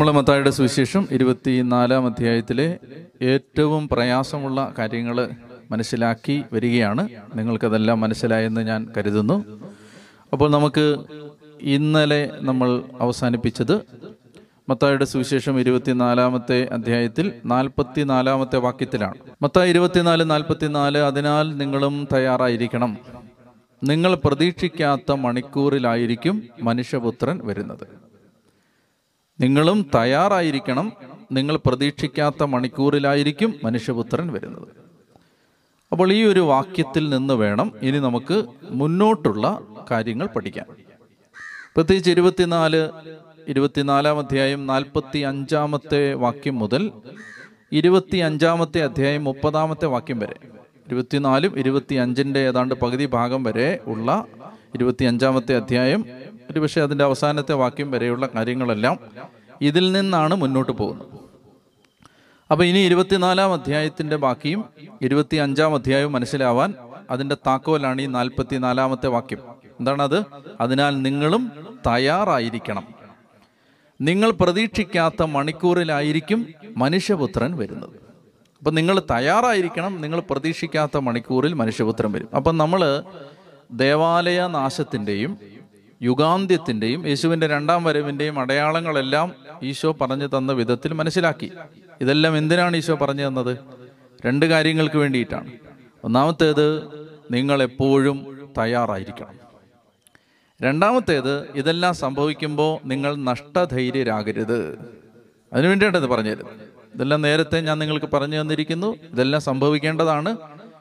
നമ്മൾ മത്തായുടെ സുവിശേഷം ഇരുപത്തിനാലാം അധ്യായത്തിലെ ഏറ്റവും പ്രയാസമുള്ള കാര്യങ്ങൾ മനസ്സിലാക്കി വരികയാണ്. നിങ്ങൾക്കതെല്ലാം മനസ്സിലായെന്ന് ഞാൻ കരുതുന്നു. അപ്പോൾ നമുക്ക് ഇന്നലെ നമ്മൾ അവസാനിപ്പിച്ചത് മത്തായുടെ സുവിശേഷം ഇരുപത്തിനാലാമത്തെ അധ്യായത്തിൽ നാൽപ്പത്തി നാലാമത്തെ വാക്യത്തിലാണ്. മത്തായി ഇരുപത്തിനാല് നാൽപ്പത്തിനാല് അതിനാൽ നിങ്ങളും തയ്യാറായിരിക്കണം. നിങ്ങൾ പ്രതീക്ഷിക്കാത്ത മണിക്കൂറിലായിരിക്കും മനുഷ്യപുത്രൻ വരുന്നത്. നിങ്ങളും തയ്യാറായിരിക്കണം. നിങ്ങൾ പ്രതീക്ഷിക്കാത്ത മണിക്കൂറിലായിരിക്കും മനുഷ്യപുത്രൻ വരുന്നത്. അപ്പോൾ ഈ ഒരു വാക്യത്തിൽ നിന്ന് വേണം ഇനി നമുക്ക് മുന്നോട്ടുള്ള കാര്യങ്ങൾ പഠിക്കാൻ. പ്രത്യേകിച്ച് ഇരുപത്തിനാല് ഇരുപത്തിനാലാം അധ്യായം നാൽപ്പത്തി അഞ്ചാമത്തെ വാക്യം മുതൽ ഇരുപത്തി അഞ്ചാമത്തെ അധ്യായം മുപ്പതാമത്തെ വാക്യം വരെ ഇരുപത്തിനാലും ഇരുപത്തി അഞ്ചിന്റെ ഏതാണ്ട് പകുതി ഭാഗം വരെ ഉള്ള ഇരുപത്തി അഞ്ചാമത്തെ അധ്യായം ഒരുപക്ഷെ അതിന്റെ അവസാനത്തെ വാക്യം വരെയുള്ള കാര്യങ്ങളെല്ലാം ഇതിൽ നിന്നാണ് മുന്നോട്ട് പോകുന്നത്. അപ്പോൾ ഇനി ഇരുപത്തിനാലാം അധ്യായത്തിന്റെ ബാക്കിയും ഇരുപത്തി അഞ്ചാം അധ്യായവും മനസ്സിലാവാൻ അതിന്റെ താക്കോലാണ് ഈ നാൽപ്പത്തി നാലാമത്തെ വാക്യം. എന്താണത്? അതിനാൽ നിങ്ങളും തയ്യാറായിരിക്കണം. നിങ്ങൾ പ്രതീക്ഷിക്കാത്ത മണിക്കൂറിലായിരിക്കും മനുഷ്യപുത്രൻ വരുന്നത്. അപ്പം നിങ്ങൾ തയ്യാറായിരിക്കണം നിങ്ങൾ പ്രതീക്ഷിക്കാത്ത മണിക്കൂറിൽ മനുഷ്യപുത്രൻ വരും. അപ്പം നമ്മൾ ദേവാലയ നാശത്തിന്റെയും യുഗാന്ത്യത്തിന്റെയും യേശുവിന്റെ രണ്ടാം വരവിന്റെയും അടയാളങ്ങളെല്ലാം ഈശോ പറഞ്ഞു തന്ന വിധത്തിൽ മനസ്സിലാക്കി. ഇതെല്ലാം എന്തിനാണ് ഈശോ പറഞ്ഞു തന്നത്? രണ്ട് കാര്യങ്ങൾക്ക് വേണ്ടിയിട്ടാണ്. ഒന്നാമത്തേത് നിങ്ങൾ എപ്പോഴും തയ്യാറായിരിക്കണം. രണ്ടാമത്തേത് ഇതെല്ലാം സംഭവിക്കുമ്പോൾ നിങ്ങൾ നഷ്ടധൈര്യരാകരുത്. അതിനുവേണ്ടിയിട്ടത് ഇത് പറഞ്ഞത്. ഇതെല്ലാം നേരത്തെ ഞാൻ നിങ്ങൾക്ക് പറഞ്ഞു തന്നിരിക്കുന്നു. ഇതെല്ലാം സംഭവിക്കേണ്ടതാണ്.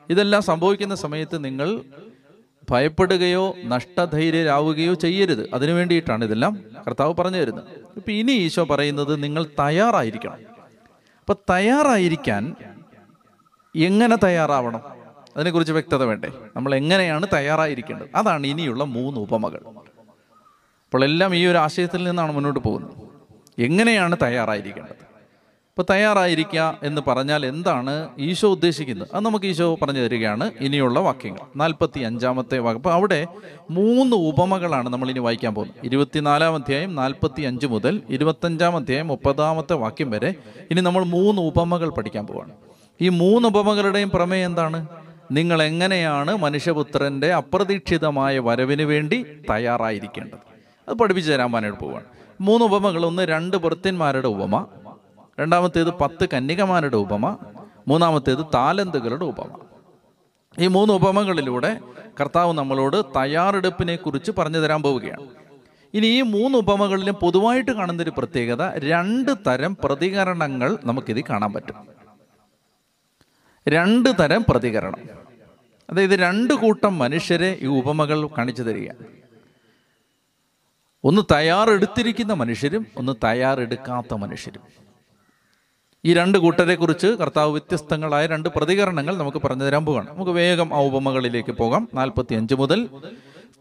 ഇതെല്ലാം സംഭവിക്കുന്ന സമയത്ത് നിങ്ങൾ ഭയപ്പെടുകയോ നഷ്ടധൈര്യരാവുകയോ ചെയ്യരുത്. അതിനു വേണ്ടിയിട്ടാണ് ഇതെല്ലാം കർത്താവ് പറഞ്ഞു തരുന്നത്. ഇപ്പം ഇനി ഈശോ പറയുന്നത് നിങ്ങൾ തയ്യാറായിരിക്കണം. അപ്പൊ തയ്യാറായിരിക്കാൻ എങ്ങനെ തയ്യാറാവണം? അതിനെക്കുറിച്ച് വ്യക്തത വേണ്ടേ? നമ്മൾ എങ്ങനെയാണ് തയ്യാറായിരിക്കേണ്ടത്? അതാണ് ഇനിയുള്ള മൂന്ന് ഉപമകൾ. അപ്പോൾ എല്ലാം ഈ ഒരു ആശയത്തിൽ നിന്നാണ് മുന്നോട്ട് പോകുന്നത്. എങ്ങനെയാണ് തയ്യാറായിരിക്കേണ്ടത്? അപ്പോൾ തയ്യാറായിരിക്കുക എന്ന് പറഞ്ഞാൽ എന്താണ് ഈശോ ഉദ്ദേശിക്കുന്നത്? അത് നമുക്ക് ഈശോ പറഞ്ഞു തരികയാണ്. ഇനിയുള്ള വാക്യങ്ങൾ. നാൽപ്പത്തി അഞ്ചാമത്തെ വാക്യം അപ്പോൾ അവിടെ മൂന്ന് ഉപമകളാണ് നമ്മൾ ഇനി വായിക്കാൻ പോകുന്നത്. ഇരുപത്തിനാലാം അധ്യായം നാൽപ്പത്തി അഞ്ച് മുതൽ ഇരുപത്തഞ്ചാം അധ്യായം മുപ്പതാമത്തെ വാക്യം വരെ ഇനി നമ്മൾ മൂന്ന് ഉപമകൾ പഠിക്കാൻ പോവാണ്. ഈ മൂന്ന് ഉപമകളുടെയും പ്രമേയം എന്താണ്? നിങ്ങൾ എങ്ങനെയാണ് മനുഷ്യപുത്രന്റെ അപ്രതീക്ഷിതമായ വരവിന് വേണ്ടി തയ്യാറായിരിക്കേണ്ടത്? അത് പഠിപ്പിച്ചു തരാൻ പോവാണ്. മൂന്ന് ഉപമകൾ. ഒന്ന് രണ്ട് ഭർത്തന്മാരുടെ ഉപമ. രണ്ടാമത്തേത് പത്ത് കന്യകമാരുടെ ഉപമ മൂന്നാമത്തേത് താലന്തുകളുടെ ഉപമ. ഈ മൂന്ന് ഉപമകളിലൂടെ കർത്താവ് നമ്മളോട് തയ്യാറെടുപ്പിനെ കുറിച്ച് പറഞ്ഞു തരാൻ പോവുകയാണ്. ഇനി ഈ മൂന്ന് ഉപമകളിലും പൊതുവായിട്ട് കാണുന്ന ഒരു പ്രത്യേകത രണ്ട് തരം പ്രതികരണങ്ങൾ നമുക്കിതിൽ കാണാൻ പറ്റും. രണ്ട് തരം പ്രതികരണം. അതായത് രണ്ട് കൂട്ടം മനുഷ്യരെ ഈ ഉപമകൾ കാണിച്ചു തരിക. ഒന്ന് തയ്യാറെടുത്തിരിക്കുന്ന മനുഷ്യരും ഒന്ന് തയ്യാറെടുക്കാത്ത മനുഷ്യരും. ഈ രണ്ട് കൂട്ടരെ കുറിച്ച് കർത്താവ് വ്യത്യസ്തങ്ങളായ രണ്ട് പ്രതികരണങ്ങൾ നമുക്ക് പറഞ്ഞു തരാൻ പോകണം നമുക്ക് വേഗം ആ ഉപമകളിലേക്ക് പോകാം. നാൽപ്പത്തി അഞ്ച് മുതൽ.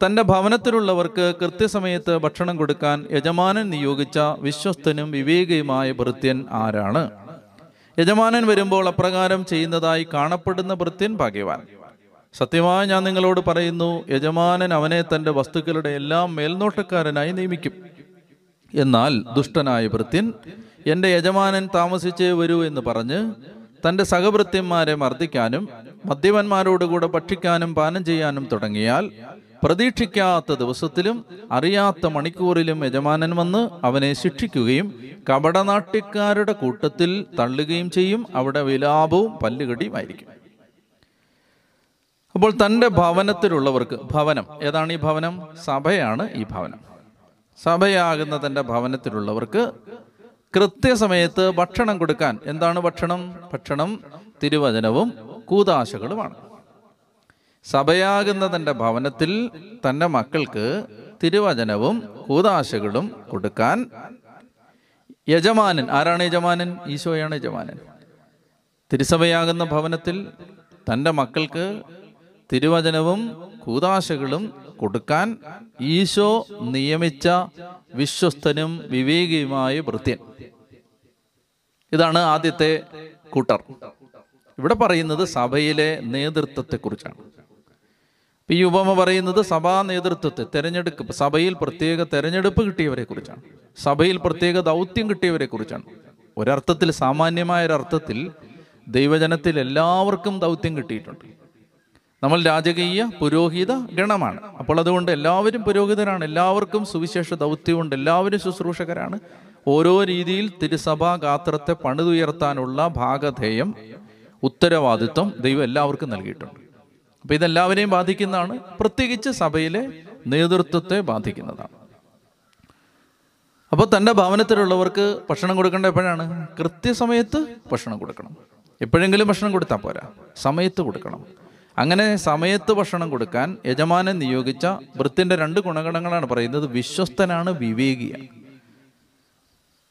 തന്റെ ഭവനത്തിലുള്ളവർക്ക് കൃത്യസമയത്ത് ഭക്ഷണം കൊടുക്കാൻ യജമാനൻ നിയോഗിച്ച വിശ്വസ്തനും വിവേകിയുമായ ഭൃത്യൻ ആരാണ്? യജമാനൻ വരുമ്പോൾ അപ്രകാരം ചെയ്യുന്നതായി കാണപ്പെടുന്ന ഭൃത്യൻ ഭാഗ്യവാൻ. സത്യമായി ഞാൻ നിങ്ങളോട് പറയുന്നു യജമാനൻ അവനെ തന്റെ വസ്തുക്കളുടെ എല്ലാം മേൽനോട്ടക്കാരനായി നിയമിക്കും. എന്നാൽ ദുഷ്ടനായ ഭൃത്യൻ എന്റെ യജമാനൻ താമസിച്ചേ വരൂ എന്ന് പറഞ്ഞ് തന്റെ സഹവൃത്യന്മാരെ മർദ്ദിക്കാനും മദ്യപന്മാരോടുകൂടെ ഭക്ഷിക്കാനും പാനം ചെയ്യാനും തുടങ്ങിയാൽ പ്രതീക്ഷിക്കാത്ത ദിവസത്തിലും അറിയാത്ത മണിക്കൂറിലും യജമാനൻ വന്ന് അവനെ ശിക്ഷിക്കുകയും കപടനാട്യക്കാരുടെ കൂട്ടത്തിൽ തള്ളുകയും ചെയ്യും. അവിടെ വിലാപവും പല്ലുകടിയുമായിരിക്കും അപ്പോൾ തന്റെ ഭവനത്തിലുള്ളവർക്ക് ഭവനം ഏതാണ് ഈ ഭവനം? സഭയാണ് ഈ ഭവനം. സഭയാകുന്ന തന്റെ ഭവനത്തിലുള്ളവർക്ക് കൃത്യസമയത്ത് ഭക്ഷണം കൊടുക്കാൻ. എന്താണ് ഭക്ഷണം? ഭക്ഷണം തിരുവചനവും കൂതാശകളുമാണ്. സഭയാകുന്ന തന്റെ ഭവനത്തിൽ തന്റെ മക്കൾക്ക് തിരുവചനവും കൂതാശകളും കൊടുക്കാൻ യജമാനൻ. ആരാണ് യജമാനൻ? ഈശോയാണ് യജമാനൻ. തിരുസഭയാകുന്ന ഭവനത്തിൽ തന്റെ മക്കൾക്ക് തിരുവചനവും കൂതാശകളും കൊടുക്കാൻ ഈശോ നിയമിച്ച വിശ്വസ്തനും വിവേകിയുമായ ഭൃത്യൻ. ഇതാണ് ആദ്യത്തെ കൂട്ടർ. ഇവിടെ പറയുന്നത് സഭയിലെ നേതൃത്വത്തെക്കുറിച്ചാണ്. ഈ ഉപമ പറയുന്നത് സഭാ നേതൃത്വത്തെ തെരഞ്ഞെടുപ്പ് സഭയിൽ പ്രത്യേക തെരഞ്ഞെടുപ്പ് കിട്ടിയവരെ കുറിച്ചാണ് സഭയിൽ പ്രത്യേക ദൗത്യം കിട്ടിയവരെ കുറിച്ചാണ് ഒരർത്ഥത്തിൽ സാമാന്യമായ ഒരർത്ഥത്തിൽ ദൈവജനത്തിൽ എല്ലാവർക്കും ദൗത്യം കിട്ടിയിട്ടുണ്ട്. നമ്മൾ രാജകീയ പുരോഹിത ഗണമാണ്. അപ്പോൾ അതുകൊണ്ട് എല്ലാവരും പുരോഹിതരാണ്. എല്ലാവർക്കും സുവിശേഷ ദൗത്യമുണ്ട്. എല്ലാവരും ശുശ്രൂഷകരാണ്. ഓരോ രീതിയിൽ തിരുസഭാ ഗാത്രത്തെ പണിതുയർത്താനുള്ള ഭാഗധേയം ഉത്തരവാദിത്വം ദൈവം എല്ലാവർക്കും നൽകിയിട്ടുണ്ട്. അപ്പൊ ഇതെല്ലാവരെയും ബാധിക്കുന്നതാണ്. പ്രത്യേകിച്ച് സഭയിലെ നേതൃത്വത്തെ ബാധിക്കുന്നതാണ്. അപ്പോൾ തന്റെ ഭവനത്തിലുള്ളവർക്ക് ഭക്ഷണം കൊടുക്കേണ്ട എപ്പോഴാണ്? കൃത്യസമയത്ത് ഭക്ഷണം കൊടുക്കണം. എപ്പോഴെങ്കിലും ഭക്ഷണം കൊടുത്താൽ പോരാ. സമയത്ത് കൊടുക്കണം. അങ്ങനെ സമയത്ത് ഭക്ഷണം കൊടുക്കാൻ യജമാനൻ നിയോഗിച്ച വൃത്തിന്റെ രണ്ട് ഗുണഗണങ്ങളാണ് പറയുന്നത്. വിശ്വസ്തനാണ് വിവേകിയാണ്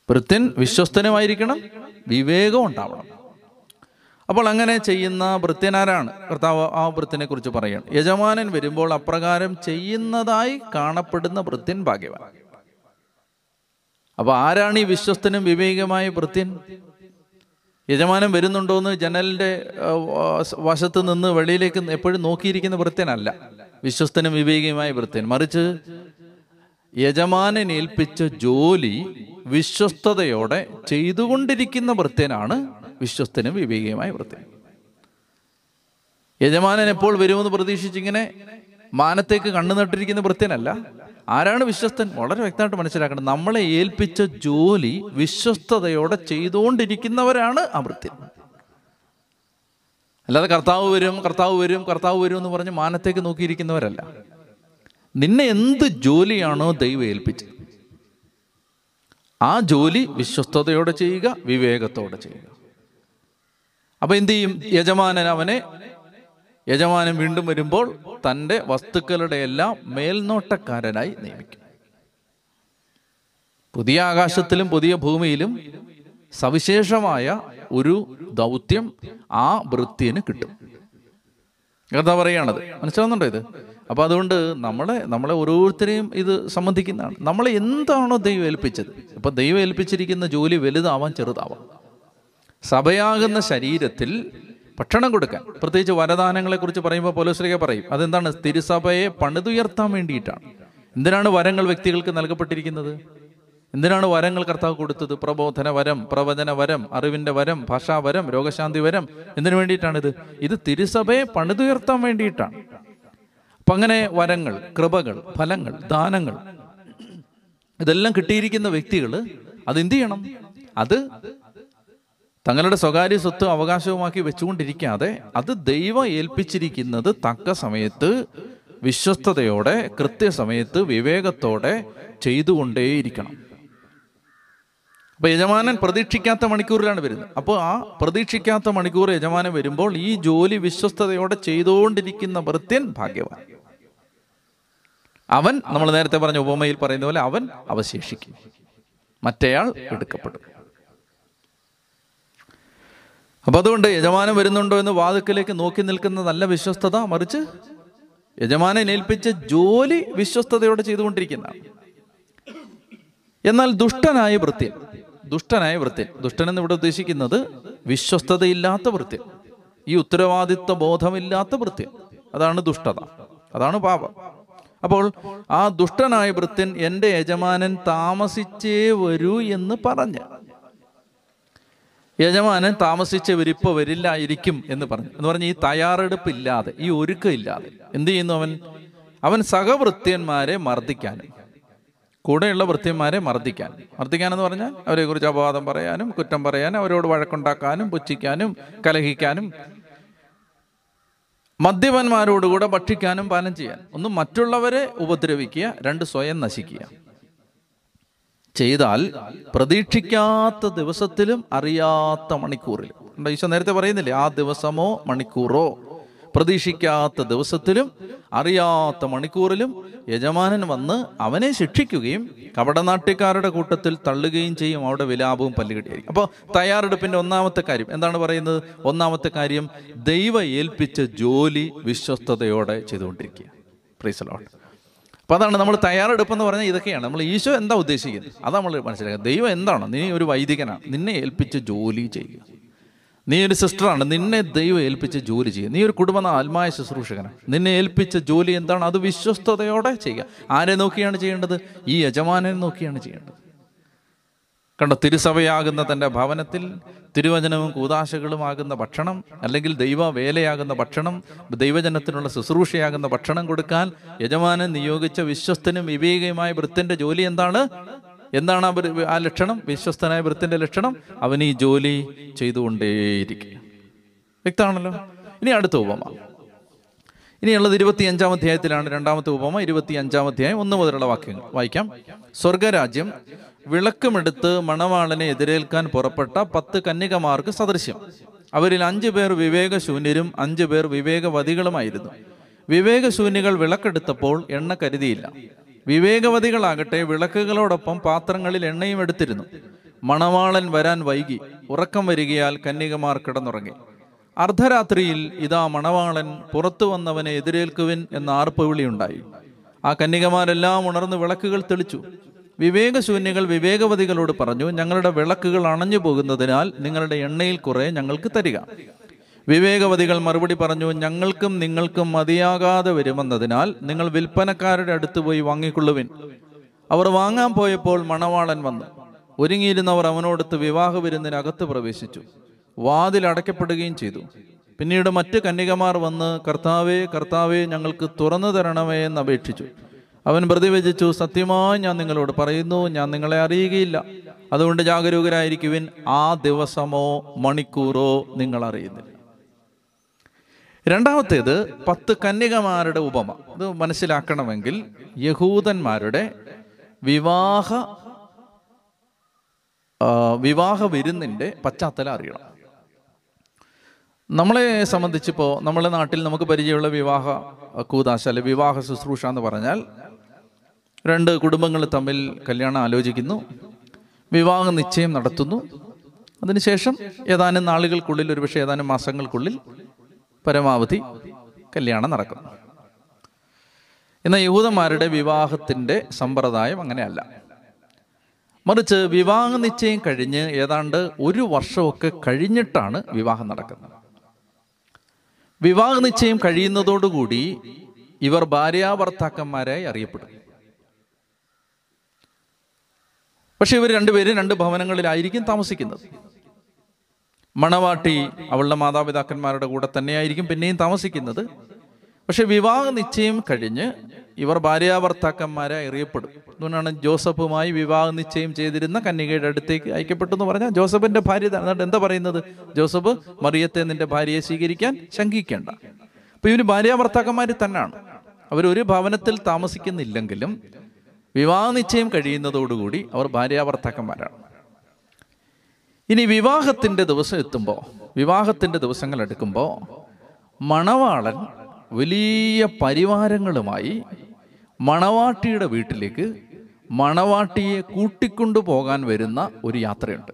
വൃത്തിൻ വിശ്വസ്തനുമായിരിക്കണം വിവേകം ഉണ്ടാവണം. അപ്പോൾ അങ്ങനെ ചെയ്യുന്ന വൃത്തിനാരാണ്? കർത്താവ് ആ വൃത്തിനെ കുറിച്ച് പറയണം. യജമാനൻ വരുമ്പോൾ അപ്രകാരം ചെയ്യുന്നതായി കാണപ്പെടുന്ന വൃത്തിൻ ഭാഗ്യവാൻ. അപ്പൊ ആരാണ് ഈ വിശ്വസ്തനും വിവേകമായ ഭൃത്യൻ യജമാനൻ വരുന്നുണ്ടോന്ന് ജനലിന്റെ ആ, വശത്ത് നിന്ന് വെളിയിലേക്ക് എപ്പോഴും നോക്കിയിരിക്കുന്ന വൃത്യനല്ല. വിശ്വസ്തനും വിവേകിയുമായ വൃത്യൻ. മറിച്ച് യജമാനൻ ഏൽപ്പിച്ച ജോലി വിശ്വസ്തയോടെ ചെയ്തുകൊണ്ടിരിക്കുന്ന വൃത്യനാണ് വിശ്വസ്തനും വിവേകിയുമായ വൃത്യൻ. യജമാനൻ എപ്പോൾ വരുമെന്ന് പ്രതീക്ഷിച്ചിങ്ങനെ മാനത്തേക്ക് കണ്ണു നട്ടിരിക്കുന്ന വൃത്യനല്ല ആരാണ് വിശ്വസ്തൻ? വളരെ വ്യക്തമായിട്ട് മനസ്സിലാക്കണം. നമ്മളെ ഏൽപ്പിച്ച ജോലി വിശ്വസ്തയോടെ ചെയ്തുകൊണ്ടിരിക്കുന്നവരാണ് ആ വൃത്യൻ അല്ലാതെ കർത്താവ് വരും കർത്താവ് വരും കർത്താവ് വരും എന്ന് പറഞ്ഞ് മാനത്തേക്ക് നോക്കിയിരിക്കുന്നവരല്ല. നിന്നെ എന്ത് ജോലിയാണോ ദൈവം ഏൽപ്പിച്ചത്? ആ ജോലി വിശ്വസ്തയോടെ ചെയ്യുക വിവേകത്തോടെ ചെയ്യുക. അപ്പൊ എന്ത് ചെയ്യും? യജമാനൻ അവനെ യജമാനൻ വീണ്ടും വരുമ്പോൾ തന്റെ വസ്തുക്കളുടെ എല്ലാം മേൽനോട്ടക്കാരനായി നിയമിക്കും. പുതിയ ആകാശത്തിലും പുതിയ ഭൂമിയിലും സവിശേഷമായ ഒരു ദൗത്യം ആ വൃത്തിന് കിട്ടും. എന്താ പറയുകയാണത്. മനസ്സിലാവുന്നുണ്ടോ ഇത്? അപ്പൊ അതുകൊണ്ട് നമ്മളെ നമ്മളെ ഓരോരുത്തരെയും ഇത് സംബന്ധിക്കുന്നതാണ്. നമ്മളെ എന്താണോ ദൈവം ഏൽപ്പിച്ചത്. ഇപ്പൊ ദൈവം ഏൽപ്പിച്ചിരിക്കുന്ന ജോലി വലുതാവാം ചെറുതാവാം. സഭയാകുന്ന ശരീരത്തിൽ ഭക്ഷണം കൊടുക്കാൻ. പ്രത്യേകിച്ച് വരദാനങ്ങളെ കുറിച്ച് പറയുമ്പോൾ പോലീസിലേക്ക് പറയും അതെന്താണ്? തിരുസഭയെ പണിതുയർത്താൻ വേണ്ടിയിട്ടാണ്. എന്തിനാണ് വരങ്ങൾ വ്യക്തികൾക്ക് നൽകപ്പെട്ടിരിക്കുന്നത്? എന്തിനാണ് വരങ്ങൾ കർത്താവ് കൊടുത്തത്? പ്രബോധന വരം പ്രവചന വരം അറിവിന്റെ വരം ഭാഷാവരം രോഗശാന്തി വരം എന്തിനു വേണ്ടിയിട്ടാണിത്? ഇത് തിരുസഭയെ പണിതുയർത്താൻ വേണ്ടിയിട്ടാണ്. അപ്പൊ അങ്ങനെ വരങ്ങൾ കൃപകൾ ഫലങ്ങൾ ദാനങ്ങൾ ഇതെല്ലാം കിട്ടിയിരിക്കുന്ന വ്യക്തികൾ അതെന്ത് ചെയ്യണം? അത് തങ്ങളുടെ സ്വകാര്യ സ്വത്ത് അവകാശവുമാക്കി വെച്ചുകൊണ്ടിരിക്കാതെ അത് ദൈവം ഏൽപ്പിച്ചിരിക്കുന്നത് തക്ക സമയത്ത് വിശ്വസ്തയോടെ കൃത്യസമയത്ത് വിവേകത്തോടെ ചെയ്തുകൊണ്ടേയിരിക്കണം. അപ്പൊ യജമാനൻ പ്രതീക്ഷിക്കാത്ത മണിക്കൂറിലാണ് വരുന്നത്. അപ്പോൾ ആ പ്രതീക്ഷിക്കാത്ത മണിക്കൂർ യജമാനൻ വരുമ്പോൾ ഈ ജോലി വിശ്വസ്തയോടെ ചെയ്തുകൊണ്ടിരിക്കുന്ന ഭൃത്യൻ ഭാഗ്യവാൻ. അവൻ നമ്മൾ നേരത്തെ പറഞ്ഞ ഉപമയിൽ പറയുന്ന പോലെ അവൻ അവശേഷിക്കും. മറ്റേയാൾ എടുക്കപ്പെടും. അപ്പൊ അതുകൊണ്ട് യജമാനം വരുന്നുണ്ടോ എന്ന് വാതുക്കലേക്ക് നോക്കി നിൽക്കുന്ന നല്ല വിശ്വസ്തത മറിച്ച് യജമാനെ ഏൽപ്പിച്ച ജോലി വിശ്വസ്തയോടെ ചെയ്തുകൊണ്ടിരിക്കുന്നതാണ് എന്നാൽ ദുഷ്ടനായ വൃത്തി ദുഷ്ടനായ വൃത്തി ദുഷ്ടൻ എന്ന് ഇവിടെ ഉദ്ദേശിക്കുന്നത് വിശ്വസ്തതയില്ലാത്ത വൃത്തി ഈ ഉത്തരവാദിത്വ ബോധമില്ലാത്ത വൃത്തി അതാണ് ദുഷ്ടത അതാണ് പാപം. അപ്പോൾ ആ ദുഷ്ടനായ വൃത്യൻ എന്റെ യജമാനൻ താമസിച്ചേ വരൂ എന്ന് പറഞ്ഞ് യജമാനൻ താമസിച്ച് വരിപ്പോ വരില്ലായിരിക്കും എന്ന് പറഞ്ഞു. എന്ന് പറഞ്ഞ് ഈ തയ്യാറെടുപ്പില്ലാതെ ഈ ഒരുക്കമില്ലാതെ എന്ത് ചെയ്യുന്നു അവൻ? അവൻ സഹവൃത്യന്മാരെ മർദ്ദിക്കാനും കൂടെയുള്ള വൃത്യന്മാരെ മർദ്ദിക്കാൻ. എന്ന് പറഞ്ഞാൽ അവരെ കുറിച്ച് അപവാദം പറയാനും കുറ്റം പറയാനും അവരോട് വഴക്കുണ്ടാക്കാനും പുച്ഛിക്കാനും കലഹിക്കാനും മദ്യപന്മാരോടുകൂടെ ഭക്ഷിക്കാനും പാനം ചെയ്യാൻ. ഒന്ന് മറ്റുള്ളവരെ ഉപദ്രവിക്കുക രണ്ട് സ്വയം നശിക്കുക. ചെയ്താൽ പ്രതീക്ഷിക്കാത്ത ദിവസത്തിലും അറിയാത്ത മണിക്കൂറിലും ഈശോ നേരത്തെ പറയുന്നില്ലേ? ആ ദിവസമോ മണിക്കൂറോ പ്രതീക്ഷിക്കാത്ത ദിവസത്തിലും അറിയാത്ത മണിക്കൂറിലും യജമാനൻ വന്ന് അവനെ ശിക്ഷിക്കുകയും കപടനാട്യക്കാരുടെ കൂട്ടത്തിൽ തള്ളുകയും ചെയ്യും. അവിടെ വിലാപവും പല്ലുകടിയായിരിക്കും അപ്പോൾ തയ്യാറെടുപ്പിന്റെ ഒന്നാമത്തെ കാര്യം എന്താണ് പറയുന്നത്? ഒന്നാമത്തെ കാര്യം ദൈവ ഏൽപ്പിച്ച ജോലി വിശ്വസ്തയോടെ ചെയ്തുകൊണ്ടിരിക്കുക പ്രീസലോട്ട് അപ്പൊ അതാണ് നമ്മൾ തയ്യാറെടുപ്പ് എന്ന് പറഞ്ഞാൽ ഇതൊക്കെയാണ്. നമ്മൾ ഈശോ എന്താ ഉദ്ദേശിക്കുന്നത്? അതാ നമ്മൾ മനസ്സിലാക്കുക ദൈവം എന്താണ്? നീ ഒരു വൈദികനാണ്. നിന്നെ ഏൽപ്പിച്ച് ജോലി ചെയ്യുക. നീ ഒരു സിസ്റ്ററാണ്. നിന്നെ ദൈവം ഏൽപ്പിച്ച് ജോലി ചെയ്യുക. നീ ഒരു കുടുംബ ആത്മായ ശുശ്രൂഷകനാണ്. നിന്നെ ഏൽപ്പിച്ച ജോലി എന്താണ്? അത് വിശ്വസ്തയോടെ ചെയ്യുക. ആരെ നോക്കിയാണ് ചെയ്യേണ്ടത്? ഈ യജമാനെ നോക്കിയാണ് ചെയ്യേണ്ടത്. കണ്ടോ തിരുസഭയാകുന്ന തന്റെ ഭവനത്തിൽ തിരുവചനവും കൂതാശകളുമാകുന്ന ഭക്ഷണം അല്ലെങ്കിൽ ദൈവ വേലയാകുന്ന ഭക്ഷണം ദൈവജനത്തിനുള്ള ശുശ്രൂഷയാകുന്ന ഭക്ഷണം കൊടുക്കാൻ യജമാനൻ നിയോഗിച്ച വിശ്വസ്തനും വിവേകയുമായ വൃത്തിന്റെ ജോലി എന്താണ്? എന്താണ് ആ ആ ലക്ഷണം? വിശ്വസ്തനായ വൃത്തിന്റെ ലക്ഷണം? അവൻ ഈ ജോലി ചെയ്തുകൊണ്ടേയിരിക്കുക വ്യക്തമാണല്ലോ? ഇനി അടുത്ത ഉപമ. ഇനിയുള്ളത് ഇരുപത്തി അഞ്ചാം അധ്യായത്തിലാണ്. രണ്ടാമത്തെ ഉപമ ഇരുപത്തി അഞ്ചാം അധ്യായം ഒന്ന് മുതലുള്ള വാക്യങ്ങൾ. വായിക്കാം. സ്വർഗരാജ്യം വിളക്കുമെടുത്ത് മണവാളനെ എതിരേൽക്കാൻ പുറപ്പെട്ട പത്ത് കന്യകമാർക്ക് സദൃശ്യം. അവരിൽ അഞ്ചു പേർ വിവേകശൂന്യരും അഞ്ചു പേർ വിവേകവതികളുമായിരുന്നു. വിവേകശൂന്യകൾ വിളക്കെടുത്തപ്പോൾ എണ്ണ കരുതിയില്ല. വിവേകവതികളാകട്ടെ വിളക്കുകളോടൊപ്പം പാത്രങ്ങളിൽ എണ്ണയും എടുത്തിരുന്നു. മണവാളൻ വരാൻ വൈകി. ഉറക്കം വരികയാൽ കന്യകമാർ കിടന്നുറങ്ങി. അർദ്ധരാത്രിയിൽ ഇതാ മണവാളൻ പുറത്തു വന്നവനെ എതിരേൽക്കുവിൻ എന്ന ആർപ്പുവിളിയുണ്ടായി ആ കന്യകമാരെല്ലാം ഉണർന്ന് വിളക്കുകൾ തെളിച്ചു. വിവേകശൂന്യകൾ വിവേകവതികളോട് പറഞ്ഞു ഞങ്ങളുടെ വിളക്കുകൾ അണഞ്ഞു പോകുന്നതിനാൽ നിങ്ങളുടെ എണ്ണയിൽ കുറെ ഞങ്ങൾക്ക് തരിക. വിവേകവതികൾ മറുപടി പറഞ്ഞു ഞങ്ങൾക്കും നിങ്ങൾക്കും മതിയാകാതെ വരുമെന്നതിനാൽ നിങ്ങൾ വിൽപ്പനക്കാരുടെ അടുത്ത് പോയി വാങ്ങിക്കൊള്ളുവിൻ. അവർ വാങ്ങാൻ പോയപ്പോൾ മണവാളൻ വന്നു. ഒരുങ്ങിയിരുന്നവർ അവനോടൊത്ത് വിവാഹ വിരുന്നിനകത്ത് പ്രവേശിച്ചു. വാതിൽ അടയ്ക്കപ്പെടുകയും ചെയ്തു. പിന്നീട് മറ്റ് കന്യകമാർ വന്ന് കർത്താവേ കർത്താവേ ഞങ്ങൾക്ക് തുറന്നു തരണമേ എന്ന് അപേക്ഷിച്ചു. അവൻ പ്രതിവചിച്ചു സത്യമായി ഞാൻ നിങ്ങളോട് പറയുന്നു ഞാൻ നിങ്ങളെ അറിയുകയില്ല. അതുകൊണ്ട് ജാഗരൂകരായിരിക്കുവിൻ ആ ദിവസമോ മണിക്കൂറോ നിങ്ങൾ അറിയുന്നില്ല. രണ്ടാമത്തേത് പത്ത് കന്യകമാരുടെ ഉപമ. ഇത് മനസ്സിലാക്കണമെങ്കിൽ യഹൂദന്മാരുടെ വിവാഹ വിവാഹ വിരുന്നിന്റെ പശ്ചാത്തലം അറിയണം. നമ്മളെ സംബന്ധിച്ചിപ്പോൾ നമ്മളെ നാട്ടിൽ നമുക്ക് പരിചയമുള്ള വിവാഹ കൂതാശ അല്ലെ വിവാഹ ശുശ്രൂഷ എന്ന് പറഞ്ഞാൽ രണ്ട് കുടുംബങ്ങൾ തമ്മിൽ കല്യാണം ആലോചിക്കുന്നു. വിവാഹ നിശ്ചയം നടത്തുന്നു. അതിനുശേഷം ഏതാനും നാളുകൾക്കുള്ളിൽ ഒരുപക്ഷെ ഏതാനും മാസങ്ങൾക്കുള്ളിൽ പരമാവധി കല്യാണം നടക്കും. എന്നാൽ യഹൂദന്മാരുടെ വിവാഹത്തിന്റെ സമ്പ്രദായം അങ്ങനെയല്ല. മറിച്ച് വിവാഹ നിശ്ചയം കഴിഞ്ഞ് ഏതാണ്ട് ഒരു വർഷമൊക്കെ കഴിഞ്ഞിട്ടാണ് വിവാഹം നടക്കുന്നത്. വിവാഹ നിശ്ചയം കഴിയുന്നതോടുകൂടി ഇവർ ഭാര്യാഭർത്താക്കന്മാരായി അറിയപ്പെടും. പക്ഷെ ഇവർ രണ്ടുപേരും രണ്ട് ഭവനങ്ങളിലായിരിക്കും താമസിക്കുന്നത്. മണവാട്ടി അവളുടെ മാതാപിതാക്കന്മാരുടെ കൂടെ തന്നെയായിരിക്കും പിന്നെയും താമസിക്കുന്നത്. പക്ഷെ വിവാഹ നിശ്ചയം കഴിഞ്ഞ് ഇവർ ഭാര്യാഭർത്താക്കന്മാരെ അറിയപ്പെടും. അതുകൊണ്ടാണ് ജോസഫുമായി വിവാഹ നിശ്ചയം ചെയ്തിരുന്ന കന്യകയുടെ അടുത്തേക്ക് അയക്കപ്പെട്ടു എന്ന് പറഞ്ഞാൽ ജോസഫിന്റെ ഭാര്യ. എന്നിട്ട് എന്താ പറയുന്നത്? ജോസഫ് മറിയത്തെ നിന്റെ ഭാര്യയെ സ്വീകരിക്കാൻ ശങ്കിക്കേണ്ട. അപ്പൊ ഇവർ ഭാര്യാഭർത്താക്കന്മാർ തന്നെയാണ് അവരൊരു ഭവനത്തിൽ താമസിക്കുന്നില്ലെങ്കിലും വിവാഹ നിശ്ചയം കഴിയുന്നതോടുകൂടി അവർ ഭാര്യാഭർത്താക്കന്മാരാണ്. ഇനി വിവാഹത്തിന്റെ ദിവസം എത്തുമ്പോൾ വിവാഹത്തിന്റെ ദിവസങ്ങൾ എടുക്കുമ്പോൾ മണവാളൻ വലിയ പരിവാരങ്ങളുമായി മണവാട്ടിയുടെ വീട്ടിലേക്ക് മണവാട്ടിയെ കൂട്ടിക്കൊണ്ടു പോകാൻ വരുന്ന ഒരു യാത്രയുണ്ട്.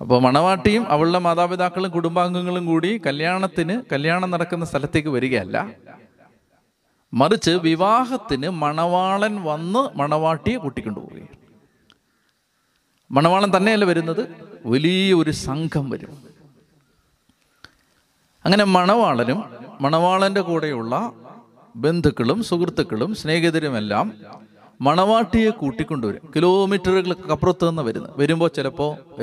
അപ്പോൾ മണവാട്ടിയും അവളുടെ മാതാപിതാക്കളും കുടുംബാംഗങ്ങളും കൂടി കല്യാണത്തിന് കല്യാണം നടക്കുന്ന സ്ഥലത്തേക്ക് വരികയല്ല. മറിച്ച് വിവാഹത്തിന് മണവാളൻ വന്ന് മണവാട്ടിയെ കൂട്ടിക്കൊണ്ടുപോവുകയാണ്. മണവാളൻ തന്നെയല്ല വരുന്നത്? വലിയൊരു സംഘം വരും. അങ്ങനെ മണവാളനും മണവാളന്റെ കൂടെയുള്ള ബന്ധുക്കളും സുഹൃത്തുക്കളും സ്നേഹിതരുമെല്ലാം മണവാട്ടിയെ കൂട്ടിക്കൊണ്ടുവരും. കിലോമീറ്ററുകൾക്ക് അപ്പുറത്ത് നിന്ന് വരുന്നത് വരുമ്പോൾ ചിലപ്പോൾ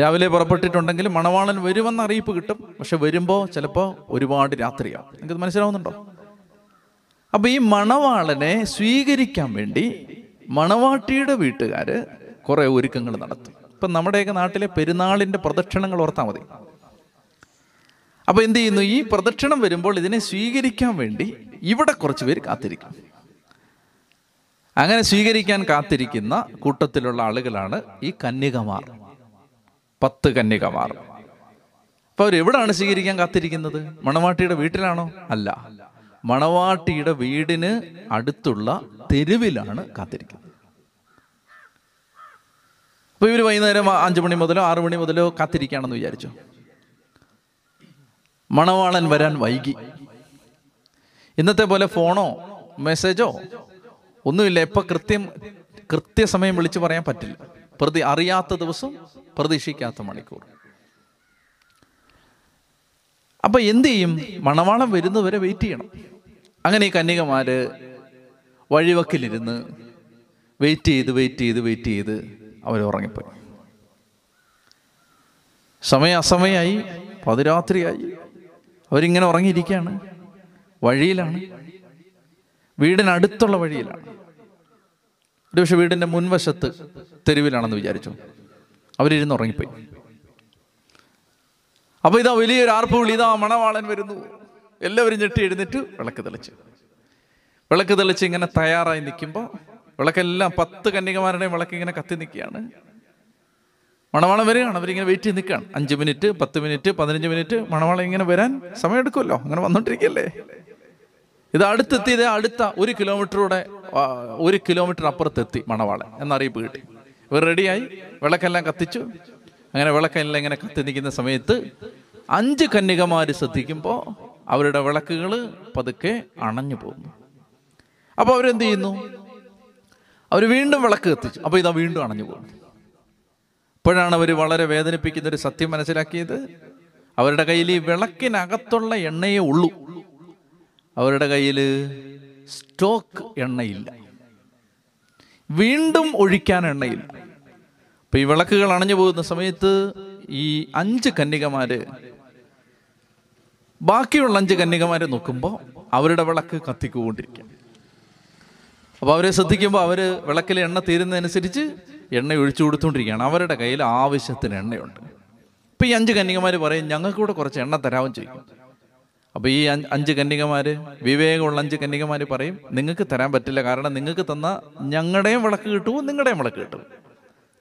രാവിലെ പുറപ്പെട്ടിട്ടുണ്ടെങ്കിൽ മണവാളൻ വരുമെന്ന അറിയിപ്പ് കിട്ടും. പക്ഷെ വരുമ്പോൾ ചിലപ്പോൾ ഒരുപാട് രാത്രിയാവും. നിങ്ങൾക്ക് മനസ്സിലാവുന്നുണ്ടോ? അപ്പൊ ഈ മണവാളനെ സ്വീകരിക്കാൻ വേണ്ടി മണവാട്ടിയുടെ വീട്ടുകാർ കുറേ ഒരുക്കങ്ങൾ നടത്തും. ഇപ്പൊ നമ്മുടെയൊക്കെ നാട്ടിലെ പെരുന്നാളിന്റെ പ്രദക്ഷിണങ്ങൾ ഓർത്താൽ മതി. അപ്പൊ എന്ത് ചെയ്യുന്നു? ഈ പ്രദക്ഷിണം വരുമ്പോൾ ഇതിനെ സ്വീകരിക്കാൻ വേണ്ടി ഇവിടെ കുറച്ച് പേര് കാത്തിരിക്കും. അങ്ങനെ സ്വീകരിക്കാൻ കാത്തിരിക്കുന്ന കൂട്ടത്തിലുള്ള ആളുകളാണ് ഈ കന്യകമാർ. പത്ത് കന്യകമാർ. അപ്പൊ അവരെവിടാണ് സ്വീകരിക്കാൻ കാത്തിരിക്കുന്നത്? മണവാട്ടിയുടെ വീട്ടിലാണോ? അല്ല. മണവാട്ടിയുടെ വീടിന് അടുത്തുള്ള തെരുവിലാണ് കാത്തിരിക്കുന്നത്. അപ്പൊ ഇവർ വൈകുന്നേരം അഞ്ചു മണി മുതലോ ആറു മണി മുതലോ കാത്തിരിക്കുകയാണെന്ന് വിചാരിച്ചു. മണവാളൻ വരാൻ വൈകി. ഇന്നത്തെ പോലെ ഫോണോ മെസ്സേജോ ഒന്നുമില്ല. എപ്പോൾ കൃത്യം കൃത്യസമയം വിളിച്ചു പറയാൻ പറ്റില്ല. പ്രതി അറിയാത്ത ദിവസം പ്രതീക്ഷിക്കാത്ത മണിക്കൂർ. അപ്പൊ എന്ത് ചെയ്യും? മണവാളം വരുന്നവരെ വെയിറ്റ് ചെയ്യണം. അങ്ങനെ ഈ കന്യകമാര് വഴിവക്കിലിരുന്ന് വെയിറ്റ് ചെയ്ത് വെയിറ്റ് ചെയ്ത് വെയിറ്റ് ചെയ്ത് അവർ ഉറങ്ങിപ്പോയി. സമയം അസമയായി പതിരാത്രിയായി. അവരിങ്ങനെ ഉറങ്ങിയിരിക്കുകയാണ്. വഴിയിലാണ്. വീടിനടുത്തുള്ള വഴിയിലാണ്. ഒരു വീടിന്റെ മുൻവശത്ത് തെരുവിലാണെന്ന് വിചാരിച്ചു. അവരിരുന്ന് ഉറങ്ങിപ്പോയി. അപ്പോൾ ഇതാ വലിയൊരു ആർപ്പ് വിളി ഇതാ മണവാളൻ വരുന്നു. എല്ലാവരും ഞെട്ടി എഴുന്നിട്ട് വിളക്ക് തെളിച്ച്. വിളക്ക് തെളിച്ച് ഇങ്ങനെ തയ്യാറായി നിൽക്കുമ്പോൾ വിളക്കെല്ലാം പത്ത് കന്യകമാരുടെയും വിളക്ക് ഇങ്ങനെ കത്തി നിൽക്കുകയാണ്. മണവാളം വരികയാണ് അവരിങ്ങനെ വെയിറ്റ് ചെയ്ത് നിൽക്കുകയാണ്. അഞ്ച് മിനിറ്റ് പത്ത് മിനിറ്റ് പതിനഞ്ച് മിനിറ്റ് മണവാളം ഇങ്ങനെ വരാൻ സമയമെടുക്കുമല്ലോ. അങ്ങനെ വന്നോണ്ടിരിക്കല്ലേ ഇത് അടുത്തെത്തിയത് അടുത്ത ഒരു കിലോമീറ്ററൂടെ ഒരു കിലോമീറ്റർ അപ്പുറത്തെത്തി മണവാളൻ എന്നറിയിപ്പ് കിട്ടി. ഇവർ റെഡിയായി വിളക്കെല്ലാം കത്തിച്ചു. അങ്ങനെ വിളക്കെല്ലാം ഇങ്ങനെ കത്തി നിൽക്കുന്ന സമയത്ത് അഞ്ച് കന്യകമാര് ശ്രദ്ധിക്കുമ്പോൾ അവരുടെ വിളക്കുകൾ പതുക്കെ അണഞ്ഞു പോകുന്നു. അപ്പോൾ അവരെന്ത് ചെയ്യുന്നു? അവർ വീണ്ടും വിളക്ക് കത്തിച്ചു. അപ്പോൾ ഇതാ വീണ്ടും അണഞ്ഞു പോകുന്നു. ഇപ്പോഴാണ് അവർ വളരെ വേദനിപ്പിക്കുന്ന ഒരു സത്യം മനസ്സിലാക്കിയത്. അവരുടെ കയ്യിൽ ഈ വിളക്കിനകത്തുള്ള എണ്ണയേ ഉള്ളൂ. അവരുടെ കയ്യിൽ സ്റ്റോക്ക് എണ്ണയില്ല. വീണ്ടും ഒഴിക്കാൻ എണ്ണയില്ല. അപ്പൊ ഈ വിളക്കുകൾ അണഞ്ഞു പോകുന്ന സമയത്ത് ഈ അഞ്ച് കന്യകമാര് ബാക്കിയുള്ള അഞ്ച് കന്യകമാരെ നോക്കുമ്പോൾ അവരുടെ വിളക്ക് കത്തിക്കൊണ്ടിരിക്കും. അപ്പോൾ അവരെ ശ്രദ്ധിക്കുമ്പോൾ അവർ വിളക്കിലെ എണ്ണ തീരുന്നതനുസരിച്ച് എണ്ണ ഒഴിച്ചു കൊടുത്തുകൊണ്ടിരിക്കുകയാണ് അവരുടെ കയ്യിൽ ആവശ്യത്തിന് എണ്ണയുണ്ട്. ഇപ്പം ഈ അഞ്ച് കന്യകമാർ പറയും ഞങ്ങൾക്ക് കൂടെ കുറച്ച് എണ്ണ തരാമെന്ന് ചെയ്യും അപ്പോൾ ഈ അഞ്ച് കന്യകമാര് വിവേകമുള്ള അഞ്ച് കന്യകമാർ പറയും നിങ്ങൾക്ക് തരാൻ പറ്റില്ല. കാരണം നിങ്ങൾക്ക് തന്ന ഞങ്ങളുടെയും വിളക്ക് കിട്ടുമോ? നിങ്ങളുടെയും വിളക്ക് കിട്ടും.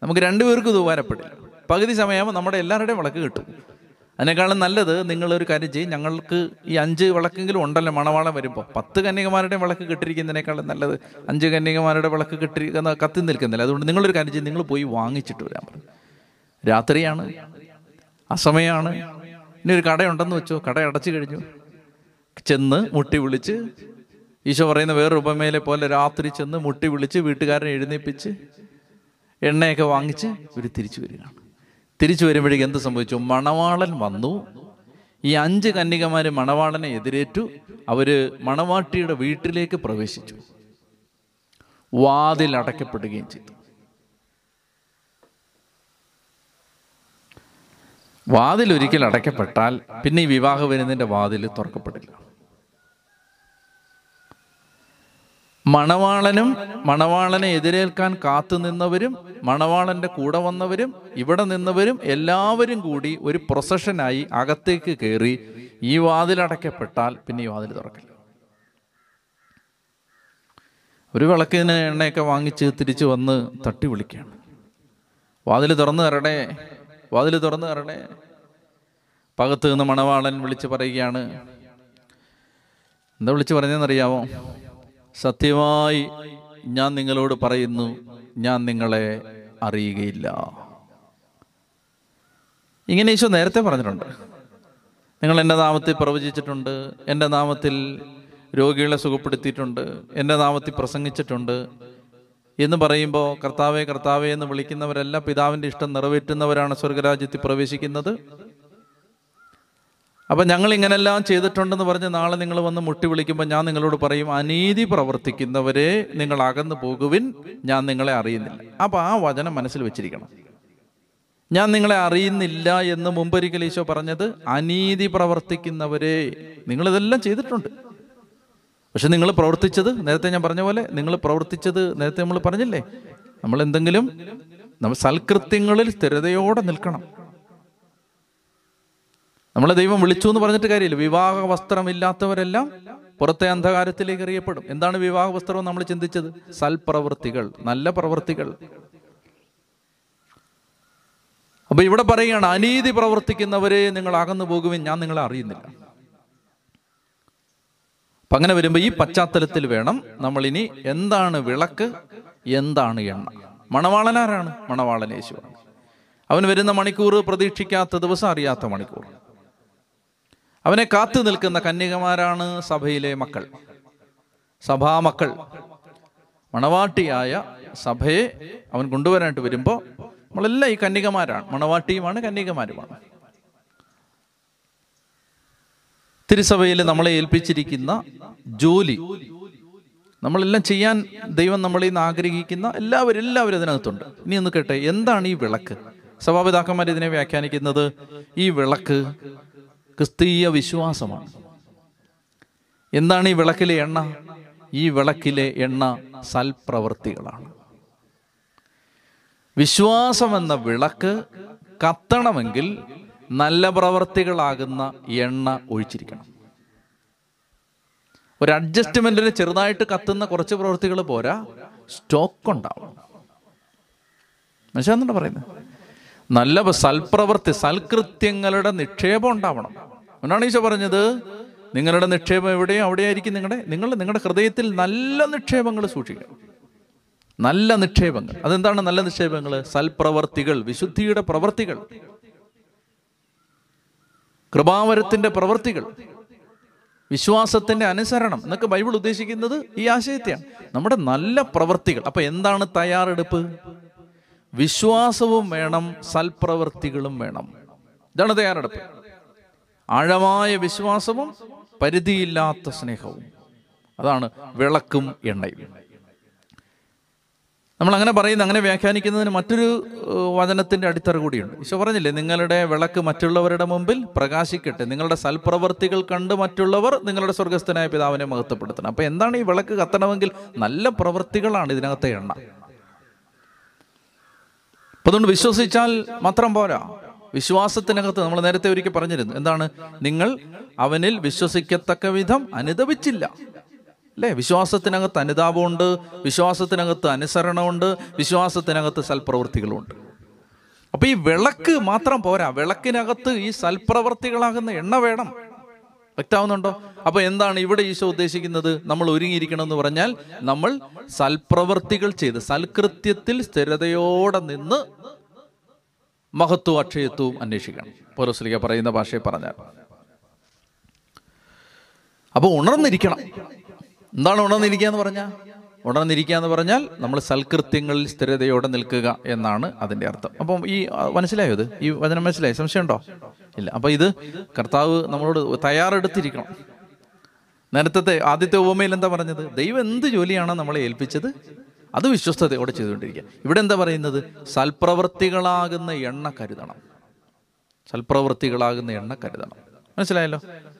നമുക്ക് രണ്ടുപേർക്കും ഇത് ഉപകാരപ്പെടില്ല പകുതി സമയമാകുമ്പോൾ നമ്മുടെ എല്ലാവരുടെയും വിളക്ക് കിട്ടും. അതിനേക്കാളും നല്ലത് നിങ്ങളൊരു കാര്യം ചെയ്യും. ഞങ്ങൾക്ക് ഈ അഞ്ച് വിളക്കെങ്കിലും ഉണ്ടല്ലോ മണവാളം വരുമ്പോൾ പത്ത് കന്യകമാരുടെ വിളക്ക് കിട്ടിയിരിക്കുന്നതിനേക്കാളും നല്ലത് അഞ്ച് കന്യകമാരുടെ വിളക്ക് കിട്ടിയിരിക്കുന്ന കത്തി നിൽക്കുന്നില്ല. അതുകൊണ്ട് നിങ്ങളൊരു കാര്യം ചെയ്യും. നിങ്ങൾ പോയി വാങ്ങിച്ചിട്ട് വരാൻ പറയും രാത്രിയാണ്. അസമയമാണ് ഇനി ഒരു കടയുണ്ടെന്ന് വെച്ചോ. കട അടച്ചു കഴിഞ്ഞു. ചെന്ന് മുട്ടി വിളിച്ച് ഈശോ പറയുന്ന വേറൊരു ഉപമയിലെ പോലെ രാത്രി ചെന്ന് മുട്ടി വിളിച്ച് വീട്ടുകാരനെ എഴുന്നേപ്പിച്ച് എണ്ണയൊക്കെ വാങ്ങിച്ച് ഇവർ തിരിച്ചു വരികയാണ്. തിരിച്ചു വരുമ്പോഴേക്ക് എന്ത് സംഭവിച്ചു? മണവാളൻ വന്നു. ഈ അഞ്ച് കന്യകമാര് മണവാളനെ എതിരേറ്റു. അവർ മണവാട്ടിയുടെ വീട്ടിലേക്ക് പ്രവേശിച്ചു. വാതിൽ അടയ്ക്കപ്പെടുകയും ചെയ്തു. വാതിൽ ഒരിക്കൽ അടയ്ക്കപ്പെട്ടാൽ പിന്നെ ഈ വിവാഹ വരുന്നതിന്റെ വാതിൽ തുറക്കപ്പെടില്ല. മണവാളനും മണവാളനെ എതിരേൽക്കാൻ കാത്തു നിന്നവരും മണവാളന്റെ കൂടെ വന്നവരും ഇവിടെ നിന്നവരും എല്ലാവരും കൂടി ഒരു പ്രൊസഷനായി അകത്തേക്ക് കയറി ഈ വാതിലടയ്ക്കപ്പെട്ടാൽ പിന്നെ ഈ വാതിൽ തുറക്കില്ല. ഒരു വിളക്കിന് എണ്ണയൊക്കെ വാങ്ങിച്ച് തിരിച്ചു വന്ന് തട്ടി വിളിക്കുകയാണ്. വാതിൽ തുറന്നു തരടേ വാതിൽ തുറന്നു തരടേ പകത്ത് നിന്ന് മണവാളൻ വിളിച്ച് പറയുകയാണ് എന്താ വിളിച്ച് പറഞ്ഞതെന്നറിയാമോ സത്യമായി ഞാൻ നിങ്ങളോട് പറയുന്നു ഞാൻ നിങ്ങളെ അറിയുകയില്ല. ഇങ്ങനെ ഈശോ നേരത്തെ പറഞ്ഞിട്ടുണ്ട്. നിങ്ങൾ എന്റെ നാമത്തിൽ പ്രവചിച്ചിട്ടുണ്ട് എന്റെ നാമത്തിൽ രോഗികളെ സുഖപ്പെടുത്തിയിട്ടുണ്ട് എന്റെ നാമത്തിൽ പ്രസംഗിച്ചിട്ടുണ്ട് എന്ന് പറയുമ്പോൾ കർത്താവെ കർത്താവെ എന്ന് വിളിക്കുന്നവരെല്ലാം പിതാവിന്റെ ഇഷ്ടം നിറവേറ്റുന്നവരാണ് സ്വർഗരാജ്യത്തിൽ പ്രവേശിക്കുന്നത്. അപ്പം ഞങ്ങൾ ഇങ്ങനെല്ലാം ചെയ്തിട്ടുണ്ടെന്ന് പറഞ്ഞ് നാളെ നിങ്ങൾ വന്ന് മുട്ടി വിളിക്കുമ്പോൾ ഞാൻ നിങ്ങളോട് പറയും അനീതി പ്രവർത്തിക്കുന്നവരെ നിങ്ങൾ അകന്നു പോകുവിൻ ഞാൻ നിങ്ങളെ അറിയുന്നില്ല. അപ്പം ആ വചനം മനസ്സിൽ വെച്ചിരിക്കണം. ഞാൻ നിങ്ങളെ അറിയുന്നില്ല എന്ന് മുമ്പൊരിക്കൽ ഈശോ പറഞ്ഞത് അനീതി പ്രവർത്തിക്കുന്നവരെ നിങ്ങളിതെല്ലാം ചെയ്തിട്ടുണ്ട്. പക്ഷെ നിങ്ങൾ പ്രവർത്തിച്ചത് നേരത്തെ ഞാൻ പറഞ്ഞ പോലെ നിങ്ങൾ പ്രവർത്തിച്ചത് നേരത്തെ നമ്മൾ പറഞ്ഞില്ലേ? നമ്മൾ എന്തെങ്കിലും നമ്മൾ സൽകൃത്യങ്ങളിൽ സ്ഥിരതയോടെ നിൽക്കണം. നമ്മളെ ദൈവം വിളിച്ചു എന്ന് പറഞ്ഞിട്ട് കാര്യമില്ല. വിവാഹ വസ്ത്രമില്ലാത്തവരെല്ലാം പുറത്തെ അന്ധകാരത്തിലേക്ക് എറിയപ്പെടും. എന്താണ് വിവാഹ വസ്ത്രം നമ്മൾ ചിന്തിച്ചത്? സൽപ്രവൃത്തികൾ നല്ല പ്രവൃത്തികൾ. അപ്പൊ ഇവിടെ പറയുകയാണ് അനീതി പ്രവർത്തിക്കുന്നവരെ നിങ്ങൾ അകന്നു പോകുവിൻ ഞാൻ നിങ്ങളെ അറിയുന്നില്ല. അപ്പൊ അങ്ങനെ വരുമ്പോൾ ഈ പശ്ചാത്തലത്തിൽ വേണം നമ്മൾ ഇനി എന്താണ് വിളക്ക് എന്താണ് എണ്ണ. മണവാളനാരാണ് മണവാളൻ യേശുവാണ്. അവൻ വരുന്ന മണിക്കൂർ പ്രതീക്ഷിക്കാത്ത ദിവസം അറിയാത്ത മണിക്കൂർ. അവനെ കാത്തു നിൽക്കുന്ന കന്യകമാരാണ് സഭയിലെ മക്കൾ. സഭാമക്കൾ മണവാട്ടിയായ സഭയെ അവൻ കൊണ്ടുവരാനായിട്ട് വരുമ്പോൾ നമ്മളെല്ലാം ഈ കന്യകമാരാണ്. മണവാട്ടിയുമാണ് കന്യകമാരുമാണ്. തിരുസഭയിൽ നമ്മളെ ഏൽപ്പിച്ചിരിക്കുന്ന ജോലി നമ്മളെല്ലാം ചെയ്യാൻ ദൈവം നമ്മളിൽ നിന്ന് ആഗ്രഹിക്കുന്ന എല്ലാവരും എല്ലാവരും അതിനകത്തുണ്ട്. ഇനി ഒന്ന് കേട്ടെ എന്താണ് ഈ വിളക്ക്? സഭാപിതാക്കന്മാർ ഇതിനെ വ്യാഖ്യാനിക്കുന്നത് ഈ വിളക്ക് ക്രിസ്തീയ വിശ്വാസമാണ്. എന്താണ് ഈ വിളക്കിലെ എണ്ണ? ഈ വിളക്കിലെ എണ്ണ സൽപ്രവൃത്തികളാണ്. വിശ്വാസം എന്ന വിളക്ക് കത്തണമെങ്കിൽ നല്ല പ്രവർത്തികളാകുന്ന എണ്ണ ഒഴിച്ചിരിക്കണം. ഒരു അഡ്ജസ്റ്റ്മെന്റിന് ചെറുതായിട്ട് കത്തുന്ന കുറച്ച് പ്രവർത്തികൾ പോരാ സ്റ്റോക്ക് ഉണ്ടാവണം. മനസ്സിലാകുന്നുണ്ടോ പറയുന്നത്? നല്ല സൽപ്രവൃത്തി സൽകൃത്യങ്ങളുടെ നിക്ഷേപം ഉണ്ടാവണം. അതുകൊണ്ടാണ് ഈശോ പറഞ്ഞത് നിങ്ങളുടെ നിക്ഷേപം എവിടെയോ അവിടെയായിരിക്കും നിങ്ങളുടെ നിങ്ങൾ നിങ്ങളുടെ ഹൃദയത്തിൽ നല്ല നിക്ഷേപങ്ങൾ സൂക്ഷിക്കണം. നല്ല നിക്ഷേപങ്ങൾ. അതെന്താണ് നല്ല നിക്ഷേപങ്ങൾ? സൽപ്രവർത്തികൾ വിശുദ്ധിയുടെ പ്രവർത്തികൾ. കൃപാവരത്തിന്റെ പ്രവർത്തികൾ. വിശ്വാസത്തിന്റെ അനുസരണം. എന്നൊക്കെ ബൈബിൾ ഉദ്ദേശിക്കുന്നത് ഈ ആശയത്തെയാണ്. നമ്മുടെ നല്ല പ്രവർത്തികൾ. അപ്പൊ എന്താണ് തയ്യാറെടുപ്പ്? വിശ്വാസവും വേണം സൽപ്രവൃത്തികളും വേണം. ഇതാണ് തയ്യാറെടുപ്പ്. ആഴമായ വിശ്വാസവും പരിധിയില്ലാത്ത സ്നേഹവും. അതാണ് വിളക്കും എണ്ണയും. നമ്മൾ അങ്ങനെ പറയുന്ന അങ്ങനെ വ്യാഖ്യാനിക്കുന്നതിന് മറ്റൊരു വചനത്തിന്റെ അടിത്തറ കൂടിയുണ്ട്. ഈശോ പറഞ്ഞില്ലേ നിങ്ങളുടെ വിളക്ക് മറ്റുള്ളവരുടെ മുമ്പിൽ പ്രകാശിക്കട്ടെ. നിങ്ങളുടെ സൽപ്രവർത്തികൾ കണ്ട് മറ്റുള്ളവർ നിങ്ങളുടെ സ്വർഗസ്ഥനായ പിതാവിനെ മഹത്വപ്പെടുത്തണം. അപ്പൊ എന്താണ് ഈ വിളക്ക് കത്തണമെങ്കിൽ നല്ല പ്രവൃത്തികളാണ് ഇതിനകത്തെ എണ്ണ. അപ്പൊ അതുകൊണ്ട് വിശ്വസിച്ചാൽ മാത്രം പോരാ. വിശ്വാസത്തിനകത്ത് നമ്മൾ നേരത്തെ ഒരിക്കൽ പറഞ്ഞിരുന്നു. എന്താണ്? നിങ്ങൾ അവനിൽ വിശ്വസിക്കത്തക്ക വിധം അനുദപിച്ചില്ല. അല്ലേ? വിശ്വാസത്തിനകത്ത് അനുതാപമുണ്ട് വിശ്വാസത്തിനകത്ത് അനുസരണമുണ്ട് വിശ്വാസത്തിനകത്ത് സൽപ്രവൃത്തികളുണ്ട് അപ്പൊ ഈ വിളക്ക് മാത്രം പോരാ. വിളക്കിനകത്ത് ഈ സൽപ്രവർത്തികളാകുന്ന എണ്ണ വേണം. വ്യക്തമാവുന്നുണ്ടോ? അപ്പൊ എന്താണ് ഇവിടെ ഈശോ ഉദ്ദേശിക്കുന്നത്? നമ്മൾ ഒരുങ്ങിയിരിക്കണം എന്ന് പറഞ്ഞാൽ നമ്മൾ സൽപ്രവർത്തികൾ ചെയ്ത് സൽകൃത്യത്തിൽ സ്ഥിരതയോടെ നിന്ന് മഹത്വവും അക്ഷയത്വവും അന്വേഷിക്കണം പൗലോസ്ലിക പറയുന്ന ഭാഷയിൽ പറഞ്ഞാൽ. അപ്പൊ ഉണർന്നിരിക്കണം. എന്താണ് ഉണർന്നിരിക്കുക എന്ന് പറഞ്ഞാൽ? ഉണർന്നിരിക്കുക എന്ന് പറഞ്ഞാൽ നമ്മൾ സൽകൃത്യങ്ങളിൽ സ്ഥിരതയോടെ നിൽക്കുക എന്നാണ് അതിന്റെ അർത്ഥം. അപ്പം ഈ മനസ്സിലായോ ഇത്? ഈ വചനം മനസ്സിലായി? സംശയമുണ്ടോ? ഇല്ല. അപ്പൊ ഇത് കർത്താവ് നമ്മളോട് തയ്യാറെടുത്തിരിക്കണം. നേരത്തെ ആദ്യത്തെ ഉപമയിൽ എന്താ പറഞ്ഞത്? ദൈവം എന്ത് ജോലിയാണോ നമ്മളെ ഏൽപ്പിച്ചത് അത് വിശ്വസ്തയോടെ ചെയ്തുകൊണ്ടിരിക്കുക. ഇവിടെ എന്താ പറയുന്നത്? സൽപ്രവൃത്തികളാകുന്ന എണ്ണ കരുതണം. സൽപ്രവൃത്തികളാകുന്ന എണ്ണ കരുതണം. മനസ്സിലായല്ലോ?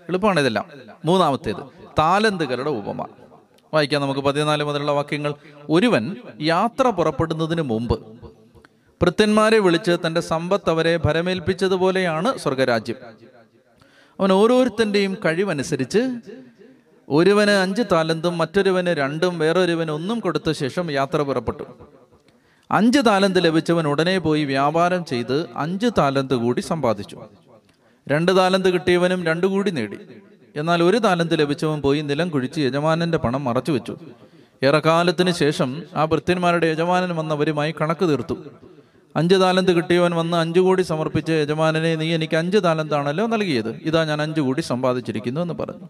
എളുപ്പമാണ് ഇതെല്ലാം. മൂന്നാമത്തേത് താലന്തുകളുടെ ഉപമ. വായിക്കാം നമുക്ക് പതിനാല് മുതലുള്ള വാക്യങ്ങൾ. ഒരുവൻ യാത്ര പുറപ്പെടുന്നതിന് മുമ്പ് ഭൃത്യന്മാരെ വിളിച്ച് തന്റെ സമ്പത്ത് അവരെ ഭരമേൽപ്പിച്ചതുപോലെയാണ് സ്വർഗരാജ്യം. അവൻ ഓരോരുത്തന്റെയും കഴിവനുസരിച്ച് ഒരുവന് അഞ്ച് താലന്തും മറ്റൊരുവന് രണ്ടും വേറൊരുവന് ഒന്നും കൊടുത്ത ശേഷം യാത്ര പുറപ്പെട്ടു. അഞ്ച് താലന്ത് ലഭിച്ചവൻ ഉടനെ പോയി വ്യാപാരം ചെയ്ത് അഞ്ച് താലന്ത് കൂടി സമ്പാദിച്ചു. രണ്ട് താലന്ത് കിട്ടിയവനും രണ്ടു കൂടി നേടി. എന്നാൽ ഒരു താലന്ത് ലഭിച്ചവൻ പോയി നിലം കുഴിച്ച് യജമാനന്റെ പണം മറച്ചു വെച്ചു. ഏറെക്കാലത്തിന് ശേഷം ആ ഭൃത്യന്മാരുടെ യജമാനൻ വന്നവരുമായി കണക്ക് തീർത്തു. അഞ്ച് താലന്ത് കിട്ടിയവൻ വന്ന് അഞ്ചു കോടി സമർപ്പിച്ച് യജമാനനെ നീ എനിക്ക് അഞ്ച് താലന്താണല്ലോ നൽകിയത്. ഇതാ ഞാൻ അഞ്ചു കോടി സമ്പാദിച്ചിരിക്കുന്നു എന്ന് പറഞ്ഞു.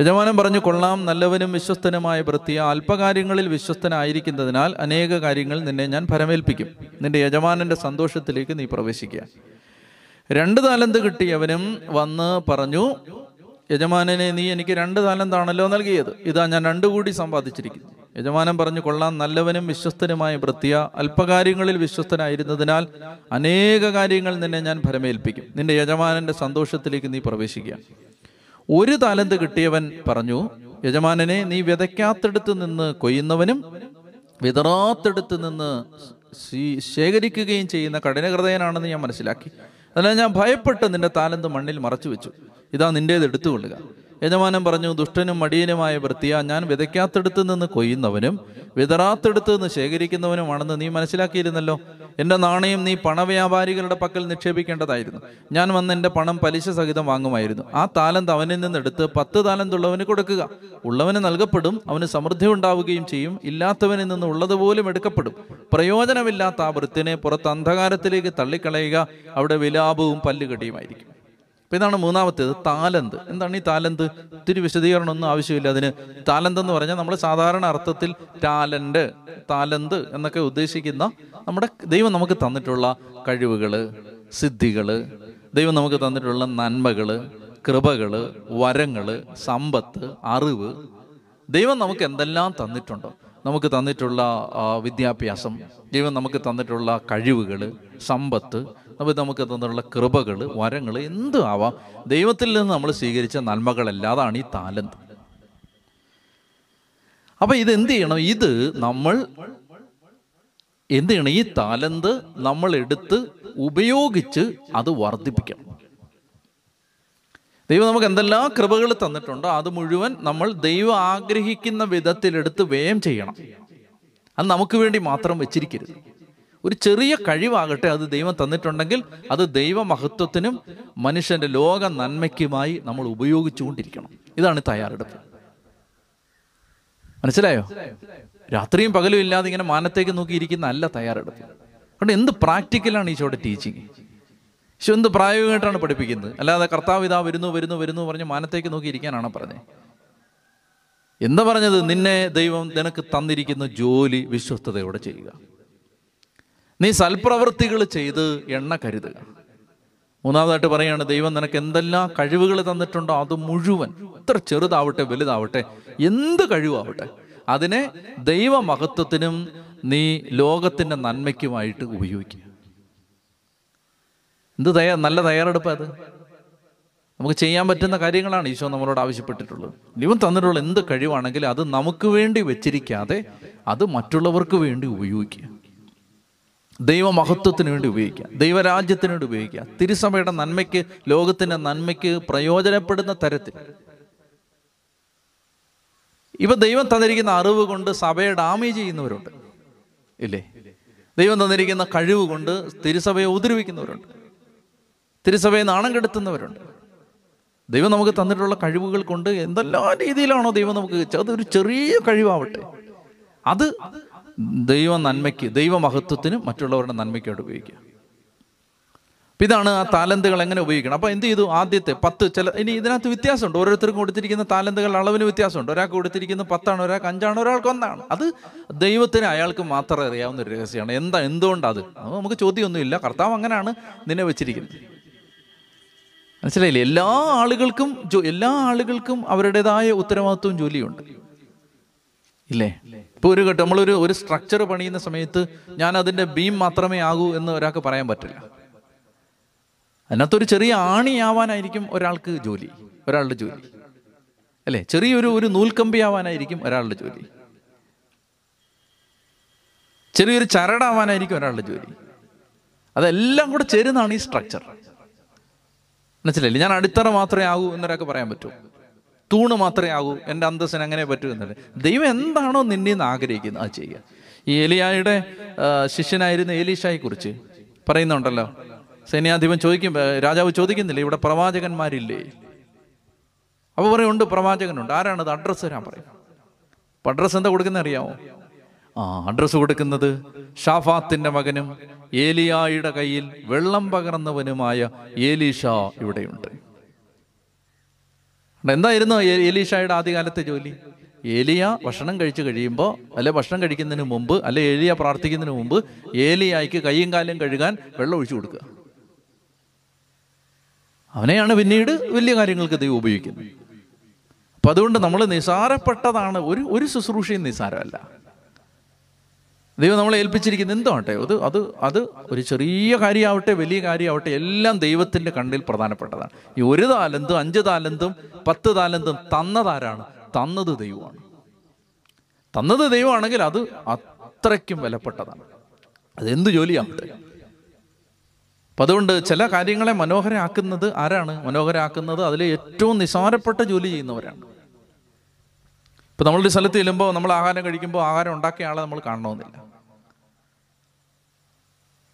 യജമാനൻ പറഞ്ഞു കൊള്ളാം നല്ലവനും വിശ്വസ്തനുമായ വൃത്തിയ അല്പകാര്യങ്ങളിൽ വിശ്വസ്തനായിരിക്കുന്നതിനാൽ അനേക കാര്യങ്ങൾ നിന്നെ ഞാൻ പരമേൽപ്പിക്കും നിന്റെ യജമാനന്റെ സന്തോഷത്തിലേക്ക് നീ പ്രവേശിക്കുക. രണ്ട് താലന്ത് കിട്ടിയവനും വന്ന് പറഞ്ഞു യജമാനനെ നീ എനിക്ക് രണ്ട് താലന്താണല്ലോ നൽകിയത്. ഇതാ ഞാൻ രണ്ടു കൂടി സമ്പാദിച്ചിരിക്കുന്നു. യജമാനൻ പറഞ്ഞു കൊള്ളാം നല്ലവനും വിശ്വസ്തനുമായ വൃത്തിയ അല്പകാര്യങ്ങളിൽ വിശ്വസ്തനായിരുന്നതിനാൽ അനേക കാര്യങ്ങൾ നിന്നെ ഞാൻ ഫലമേൽപ്പിക്കും നിന്റെ യജമാനന്റെ സന്തോഷത്തിലേക്ക് നീ പ്രവേശിക്കുക. ഒരു താലന്ത് കിട്ടിയവൻ പറഞ്ഞു യജമാനനെ നീ വിതയ്ക്കാത്തടുത്ത് നിന്ന് കൊയ്യുന്നവനും വിതറാത്തടുത്ത് നിന്ന് ശേഖരിക്കുകയും ചെയ്യുന്ന കഠിനഹൃദയനാണെന്ന് ഞാൻ മനസ്സിലാക്കി. അതിനാൽ ഞാൻ ഭയപ്പെട്ട് നിന്റെ താലന്ത് മണ്ണിൽ മറച്ചു വെച്ചു ഇതാ നിന്റേത് എടുത്തുകൊള്ളുക. യജമാനൻ പറഞ്ഞു ദുഷ്ടനും മടിയനുമായ വൃത്തിയ ഞാൻ വിതയ്ക്കാത്തടുത്ത് നിന്ന് കൊയ്യുന്നവനും വിതറാത്തടുത്ത് നിന്ന് ശേഖരിക്കുന്നവനുമാണെന്ന് നീ മനസ്സിലാക്കിയിരുന്നല്ലോ. എന്റെ നാണയം നീ പണവ്യാപാരികളുടെ പക്കൽ നിക്ഷേപിക്കേണ്ടതായിരുന്നു. ഞാൻ വന്ന് എന്റെ പണം പലിശ സഹിതം വാങ്ങുമായിരുന്നു. ആ താലന്ത് അവനിൽ നിന്നെടുത്ത് പത്ത് താലന്ത് ഉള്ളവന് കൊടുക്കുക. ഉള്ളവന് നൽകപ്പെടും അവന് സമൃദ്ധി ഉണ്ടാവുകയും ചെയ്യും. ഇല്ലാത്തവനിൽ നിന്ന് ഉള്ളതുപോലും എടുക്കപ്പെടും. പ്രയോജനമില്ലാത്ത ആ വൃത്തിനെ പുറത്ത് അന്ധകാരത്തിലേക്ക് തള്ളിക്കളയുക അവിടെ വിലാപവും പല്ലുകടിയുമായിരിക്കും. അപ്പൊ ഇതാണ് മൂന്നാമത്തേത് താലന്ത്. എന്താണ് ഈ താലന്ത്? വിശദീകരണം ഒന്നും ആവശ്യമില്ല അതിന്. താലന്ത് എന്ന് പറഞ്ഞാൽ നമ്മൾ സാധാരണ അർത്ഥത്തിൽ ടാലന്റ് താലന്ത് എന്നൊക്കെ ഉദ്ദേശിക്കുന്ന നമ്മുടെ ദൈവം നമുക്ക് തന്നിട്ടുള്ള കഴിവുകൾ സിദ്ധികൾ ദൈവം നമുക്ക് തന്നിട്ടുള്ള നന്മകൾ കൃപകൾ വരങ്ങൾ സമ്പത്ത് അറിവ്. ദൈവം നമുക്ക് എന്തെല്ലാം തന്നിട്ടുണ്ടോ? നമുക്ക് തന്നിട്ടുള്ള വിദ്യാഭ്യാസം ദൈവം നമുക്ക് തന്നിട്ടുള്ള കഴിവുകൾ സമ്പത്ത് അപ്പോൾ നമുക്ക് തന്നിട്ടുള്ള കൃപകൾ വരങ്ങൾ എന്തും ആവാം. ദൈവത്തിൽ നിന്ന് നമ്മൾ സ്വീകരിച്ച നന്മകളല്ലാതാണ് ഈ താലന്ത്. അപ്പം ഇത് എന്ത് ചെയ്യണം? ഇത് നമ്മൾ എന്ത് ചെയ്യണം? ഈ താലന്ത് നമ്മൾ എടുത്ത് ഉപയോഗിച്ച് അത് വർദ്ധിപ്പിക്കണം. ദൈവം നമുക്ക് എന്തെല്ലാം കൃപകൾ തന്നിട്ടുണ്ടോ അത് മുഴുവൻ നമ്മൾ ദൈവം ആഗ്രഹിക്കുന്ന വിധത്തിലെടുത്ത് വ്യയം ചെയ്യണം. അത് നമുക്ക് വേണ്ടി മാത്രം വെച്ചിരിക്കരുത്. ഒരു ചെറിയ കഴിവാകട്ടെ അത് ദൈവം തന്നിട്ടുണ്ടെങ്കിൽ അത് ദൈവമഹത്വത്തിനും മനുഷ്യന്റെ ലോക നന്മയ്ക്കുമായി നമ്മൾ ഉപയോഗിച്ചുകൊണ്ടിരിക്കണം. ഇതാണ് തയ്യാറെടുപ്പ്. മനസ്സിലായോ? രാത്രിയും പകലും ഇല്ലാതെ ഇങ്ങനെ മാനത്തേക്ക് നോക്കിയിരിക്കുന്ന അല്ല തയ്യാറെടുപ്പ്. അതുകൊണ്ട് എന്ത് പ്രാക്ടിക്കലാണ് ഈശോയുടെ ടീച്ചിങ് ഈശോ എന്ത് പ്രായോഗികമായിട്ടാണ് പഠിപ്പിക്കുന്നത്? അല്ലാതെ കർത്താവ് ഇതാ വരുന്നു വരുന്നു വരുന്നു പറഞ്ഞ് മാനത്തേക്ക് നോക്കിയിരിക്കാനാണ് പറഞ്ഞത് എന്താ പറഞ്ഞത്? നിന്നെ ദൈവം നിനക്ക് തന്നിരിക്കുന്ന ജോലി വിശ്വസ്തയോടെ ചെയ്യുക. നീ സൽപ്രവൃത്തികൾ ചെയ്ത് എണ്ണ കരുതുക. മൂന്നാമതായിട്ട് പറയുകയാണ് ദൈവം നിനക്ക് എന്തെല്ലാം കഴിവുകൾ തന്നിട്ടുണ്ടോ അത് മുഴുവൻ എത്ര ചെറുതാവട്ടെ വലുതാവട്ടെ എന്ത് കഴിവാവട്ടെ അതിനെ ദൈവമഹത്വത്തിനും നീ ലോകത്തിന്റെ നന്മയ്ക്കുമായിട്ട് ഉപയോഗിക്കുക. എന്ത് തയ്യാ നല്ല തയ്യാറെടുപ്പ് അത്. നമുക്ക് ചെയ്യാൻ പറ്റുന്ന കാര്യങ്ങളാണ് ഈശോ നമ്മളോട് ആവശ്യപ്പെട്ടിട്ടുള്ളത്. ദൈവം തന്നിട്ടുള്ള എന്ത് കഴിവാണെങ്കിലും അത് നമുക്ക് വേണ്ടി വെച്ചിരിക്കാതെ അത് മറ്റുള്ളവർക്ക് വേണ്ടി ഉപയോഗിക്കുക. ദൈവമഹത്വത്തിന് വേണ്ടി ഉപയോഗിക്കുക. ദൈവരാജ്യത്തിന് വേണ്ടി ഉപയോഗിക്കുക. തിരുസഭയുടെ നന്മയ്ക്ക് ലോകത്തിന്റെ നന്മയ്ക്ക് പ്രയോജനപ്പെടുന്ന തരത്തിൽ. ഇപ്പൊ ദൈവം തന്നിരിക്കുന്ന അറിവ് കൊണ്ട് സഭയെ ഡാമേജ് ചെയ്യുന്നവരുണ്ട്. ഇല്ലേ? ദൈവം തന്നിരിക്കുന്ന കഴിവ് കൊണ്ട് തിരുസഭയെ ഉപദ്രവിക്കുന്നവരുണ്ട് തിരുസഭയെ നാണം കെടുത്തുന്നവരുണ്ട്. ദൈവം നമുക്ക് തന്നിട്ടുള്ള കഴിവുകൾ കൊണ്ട് എന്തെല്ലാം രീതിയിലാണോ ദൈവം നമുക്ക് അതൊരു ചെറിയ കഴിവാവട്ടെ. അത് ദൈവ നന്മയ്ക്ക് ദൈവ മഹത്വത്തിന് മറ്റുള്ളവരുടെ നന്മയ്ക്കായിട്ട് ഉപയോഗിക്കുക. അപ്പം ഇതാണ് ആ താലന്തുകൾ എങ്ങനെ ഉപയോഗിക്കണം. അപ്പോൾ എന്ത് ചെയ്തു? ആദ്യത്തെ പത്ത് ചില ഇനി ഇതിനകത്ത് വ്യത്യാസമുണ്ട്. ഓരോരുത്തർക്കും കൊടുത്തിരിക്കുന്ന താലന്തുകൾ അളവിന് വ്യത്യാസമുണ്ട്. ഒരാൾക്ക് കൊടുത്തിരിക്കുന്ന പത്താണ് ഒരാൾക്ക് അഞ്ചാണ് ഒരാൾക്ക് ഒന്നാണ്. അത് ദൈവത്തിന് അയാൾക്ക് മാത്രമേ അറിയാവുന്ന ഒരു രഹസ്യമാണ്. എന്താ എന്തുകൊണ്ടാണ് അത് നമുക്ക് ചോദ്യമൊന്നുമില്ല. കർത്താവ് അങ്ങനെയാണ് നിന്നെ വെച്ചിരിക്കുന്നത്. മനസ്സിലായില്ലേ? എല്ലാ ആളുകൾക്കും എല്ലാ ആളുകൾക്കും അവരുടേതായ ഉത്തരവാദിത്വവും ജോലിയുണ്ട്. ഇല്ലേ? ഇപ്പൊ ഒരു ഘട്ടം നമ്മളൊരു ഒരു സ്ട്രക്ചർ പണിയുന്ന സമയത്ത് ഞാൻ അതിന്റെ ബീം മാത്രമേ ആകൂ എന്ന് ഒരാൾക്ക് പറയാൻ പറ്റില്ല. അതിനകത്തൊരു ചെറിയ ആണിയാവാനായിരിക്കും ഒരാൾക്ക് ജോലി ഒരാളുടെ ജോലി. അല്ലേ? ചെറിയൊരു ഒരു നൂൽക്കമ്പി ആവാനായിരിക്കും ഒരാളുടെ ജോലി. ചെറിയൊരു ചരടാവാനായിരിക്കും ഒരാളുടെ ജോലി. അതെല്ലാം കൂടെ ചേരുന്നതാണ് ഈ സ്ട്രക്ചർ മനസ്സിലായില്ലേ? ഞാൻ അടിത്തറ മാത്രമേ ആകൂ എന്നൊരാൾക്ക് പറയാൻ പറ്റൂ. തൂണ് മാത്രമേ ആകൂ എന്റെ അന്തസ്സിന് അങ്ങനെ പറ്റൂ എന്നല്ലേ? ദൈവം എന്താണോ നിന്നിൽ നിന്ന് ആഗ്രഹിക്കുന്നത് അത് ചെയ്യുക. ഈ എലിയായുടെ ശിഷ്യനായിരുന്ന ഏലീഷായെ കുറിച്ച് പറയുന്നുണ്ടല്ലോ. സൈന്യാധിപൻ ചോദിക്കും രാജാവ് ചോദിക്കുന്നില്ല ഇവിടെ പ്രവാചകന്മാരില്ലേ? അപ്പൊ പറയുണ്ട് പ്രവാചകനുണ്ട്. ആരാണത്? അഡ്രസ്സ് തരാൻ പറയും. അഡ്രസ്സ് എന്താ കൊടുക്കുന്നത് അറിയാമോ? ആ അഡ്രസ്സ് കൊടുക്കുന്നത് ഷാഫാത്തിന്റെ മകനും ഏലിയായുടെ കയ്യിൽ വെള്ളം പകർന്നവനുമായ ഏലീഷ ഇവിടെയുണ്ട്. എന്തായിരുന്നു ഏലീഷായുടെ ആദ്യകാലത്തെ ജോലി? ഏലിയ ഭക്ഷണം കഴിച്ചു കഴിയുമ്പോൾ അല്ലെ ഭക്ഷണം കഴിക്കുന്നതിന് മുമ്പ് അല്ലെ ഏലിയ പ്രാർത്ഥിക്കുന്നതിന് മുമ്പ് ഏലിയായിക്ക് കൈയും കാലും കഴുകാൻ വെള്ളം ഒഴിച്ചു കൊടുക്കുക. അവനെയാണ് പിന്നീട് വലിയ കാര്യങ്ങൾക്ക് ദൈവം ഉപയോഗിക്കുന്നത്. അപ്പൊ അതുകൊണ്ട് നമ്മൾ നിസാരപ്പെട്ടതാണ് ഒരു ഒരു ശുശ്രൂഷയും നിസാരമല്ല. ദൈവം നമ്മളെ ഏൽപ്പിച്ചിരിക്കുന്നത് എന്താവട്ടെ? അത് അത് അത് ഒരു ചെറിയ കാര്യമാവട്ടെ വലിയ കാര്യമാവട്ടെ എല്ലാം ദൈവത്തിന്റെ കണ്ണിൽ പ്രധാനപ്പെട്ടതാണ്. ഈ ഒരു താലന്തും അഞ്ച് താലന്തും പത്ത് താലന്തും തന്നതാരാണ്? തന്നത് ദൈവമാണ്. തന്നത് ദൈവമാണെങ്കിൽ അത് അത്രയ്ക്കും വിലപ്പെട്ടതാണ്. അതെന്ത് ജോലിയാവട്ടെ അപ്പം അതുകൊണ്ട് ചില കാര്യങ്ങളെ മനോഹരമാക്കുന്നത് ആരാണ്? മനോഹരമാക്കുന്നത് അതിലെ ഏറ്റവും നിസാരപ്പെട്ട ജോലി ചെയ്യുന്നവരാണ്. ഇപ്പൊ നമ്മളൊരു സ്ഥലത്ത് ചെല്ലുമ്പോൾ നമ്മൾ ആഹാരം കഴിക്കുമ്പോൾ ആഹാരം ഉണ്ടാക്കിയ ആളെ നമ്മൾ കാണണമെന്നില്ല.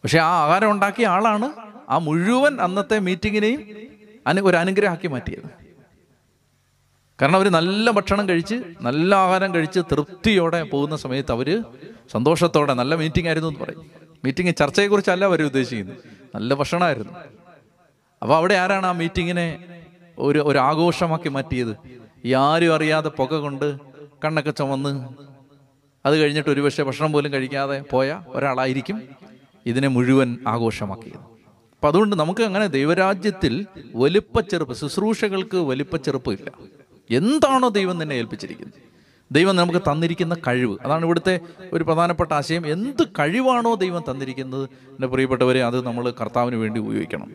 പക്ഷേ ആ ആഹാരം ഉണ്ടാക്കിയ ആളാണ് ആ മുഴുവൻ അന്നത്തെ മീറ്റിങ്ങിനെയും അനു ഒരു അനുഗ്രഹമാക്കി മാറ്റിയത്. കാരണം അവർ നല്ല ഭക്ഷണം കഴിച്ച് നല്ല ആഹാരം കഴിച്ച് തൃപ്തിയോടെ പോകുന്ന സമയത്ത് അവർ സന്തോഷത്തോടെ നല്ല മീറ്റിംഗ് ആയിരുന്നു എന്ന് പറയും. മീറ്റിംഗ് ചർച്ചയെക്കുറിച്ചല്ല അവർ ഉദ്ദേശിക്കുന്നത്. നല്ല ഭക്ഷണമായിരുന്നു. അപ്പോൾ അവിടെ ആരാണ് ആ മീറ്റിങ്ങിനെ ഒരു ഒരു ആഘോഷമാക്കി മാറ്റിയത്? ഈ ആരും അറിയാതെ പുക കൊണ്ട് കണ്ണൊക്കെ ചുമന്ന്. അത് കഴിഞ്ഞിട്ട് ഒരുപക്ഷെ ഭക്ഷണം പോലും കഴിക്കാതെ പോയ ഒരാളായിരിക്കും ഇതിനെ മുഴുവൻ ആഘോഷമാക്കിയത്. അപ്പം അതുകൊണ്ട് നമുക്ക് അങ്ങനെ ദൈവരാജ്യത്തിൽ വലിപ്പച്ചെറുപ്പ് ശുശ്രൂഷകൾക്ക് വലിപ്പച്ചെറുപ്പ് ഇല്ല. എന്താണോ ദൈവം നിന്നെ ഏൽപ്പിച്ചിരിക്കുന്നത്? ദൈവം നമുക്ക് തന്നിരിക്കുന്ന കഴിവ്. അതാണ് ഇവിടുത്തെ ഒരു പ്രധാനപ്പെട്ട ആശയം. എന്ത് കഴിവാണോ ദൈവം തന്നിരിക്കുന്നത്? എന്റെ പ്രിയപ്പെട്ടവരെ അത് നമ്മൾ കർത്താവിന് വേണ്ടി ഉപയോഗിക്കണം.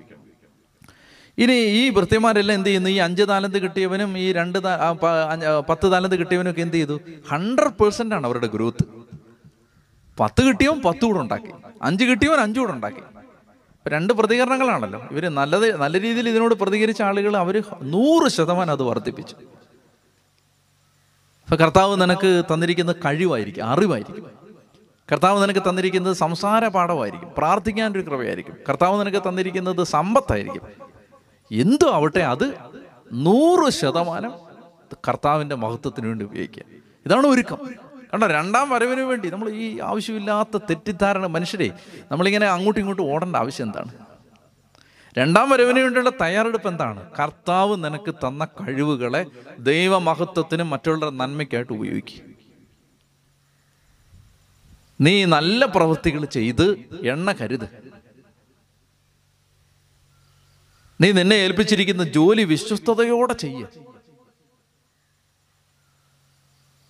ഇനി ഈ വൃത്തിമാരെല്ലാം എന്ത് ചെയ്യുന്നു? ഈ അഞ്ച് താലന്ത് കിട്ടിയവനും ഈ രണ്ട് പത്ത് താലന്ത് കിട്ടിയവനും ഒക്കെ എന്ത് ചെയ്തു? ഹൺഡ്രഡ് പേഴ്സന്റ് ആണ് അവരുടെ ഗ്രോത്ത് പത്ത് കിട്ടിയവൻ പത്ത് കൂടെ ഉണ്ടാക്കി. അഞ്ച് കിട്ടിയവൻ അഞ്ച് കൂടെ ഉണ്ടാക്കി. രണ്ട് പ്രതികരണങ്ങളാണല്ലോ. ഇവർ നല്ലത് നല്ല രീതിയിൽ ഇതിനോട് പ്രതികരിച്ച ആളുകൾ അവർ നൂറ് ശതമാനം അത് വർദ്ധിപ്പിച്ചു. അപ്പൊ കർത്താവ് നിനക്ക് തന്നിരിക്കുന്ന കഴിവായിരിക്കും അറിവായിരിക്കും. കർത്താവ് നിനക്ക് തന്നിരിക്കുന്നത് സംസാര പാഠമായിരിക്കും പ്രാർത്ഥിക്കാനൊരു കൃപയായിരിക്കും. കർത്താവ് നിനക്ക് തന്നിരിക്കുന്നത് സമ്പത്തായിരിക്കും. എന്തോ ആവട്ടെ അത് നൂറ് ശതമാനം കർത്താവിന്റെ മഹത്വത്തിന് വേണ്ടി ഉപയോഗിക്കുക. ഇതാണ് ഒരുക്കം. കണ്ടോ രണ്ടാം വരവിന് വേണ്ടി നമ്മൾ ഈ ആവശ്യമില്ലാത്ത തെറ്റിദ്ധാരണ മനുഷ്യരെ നമ്മളിങ്ങനെ അങ്ങോട്ടും ഇങ്ങോട്ടും ഓടേണ്ട ആവശ്യം എന്താണ്? രണ്ടാം വരവിന് വേണ്ടിയുള്ള തയ്യാറെടുപ്പ് എന്താണ്? കർത്താവ് നിനക്ക് തന്ന കഴിവുകളെ ദൈവമഹത്വത്തിനും മറ്റുള്ളവരുടെ നന്മയ്ക്കായിട്ട് ഉപയോഗിക്കുക. നീ നല്ല പ്രവൃത്തികൾ ചെയ്ത് എണ്ണ കരുത്. നീ നിന്നെ ഏൽപ്പിച്ചിരിക്കുന്ന ജോലി വിശ്വസ്തയോടെ ചെയ്യ.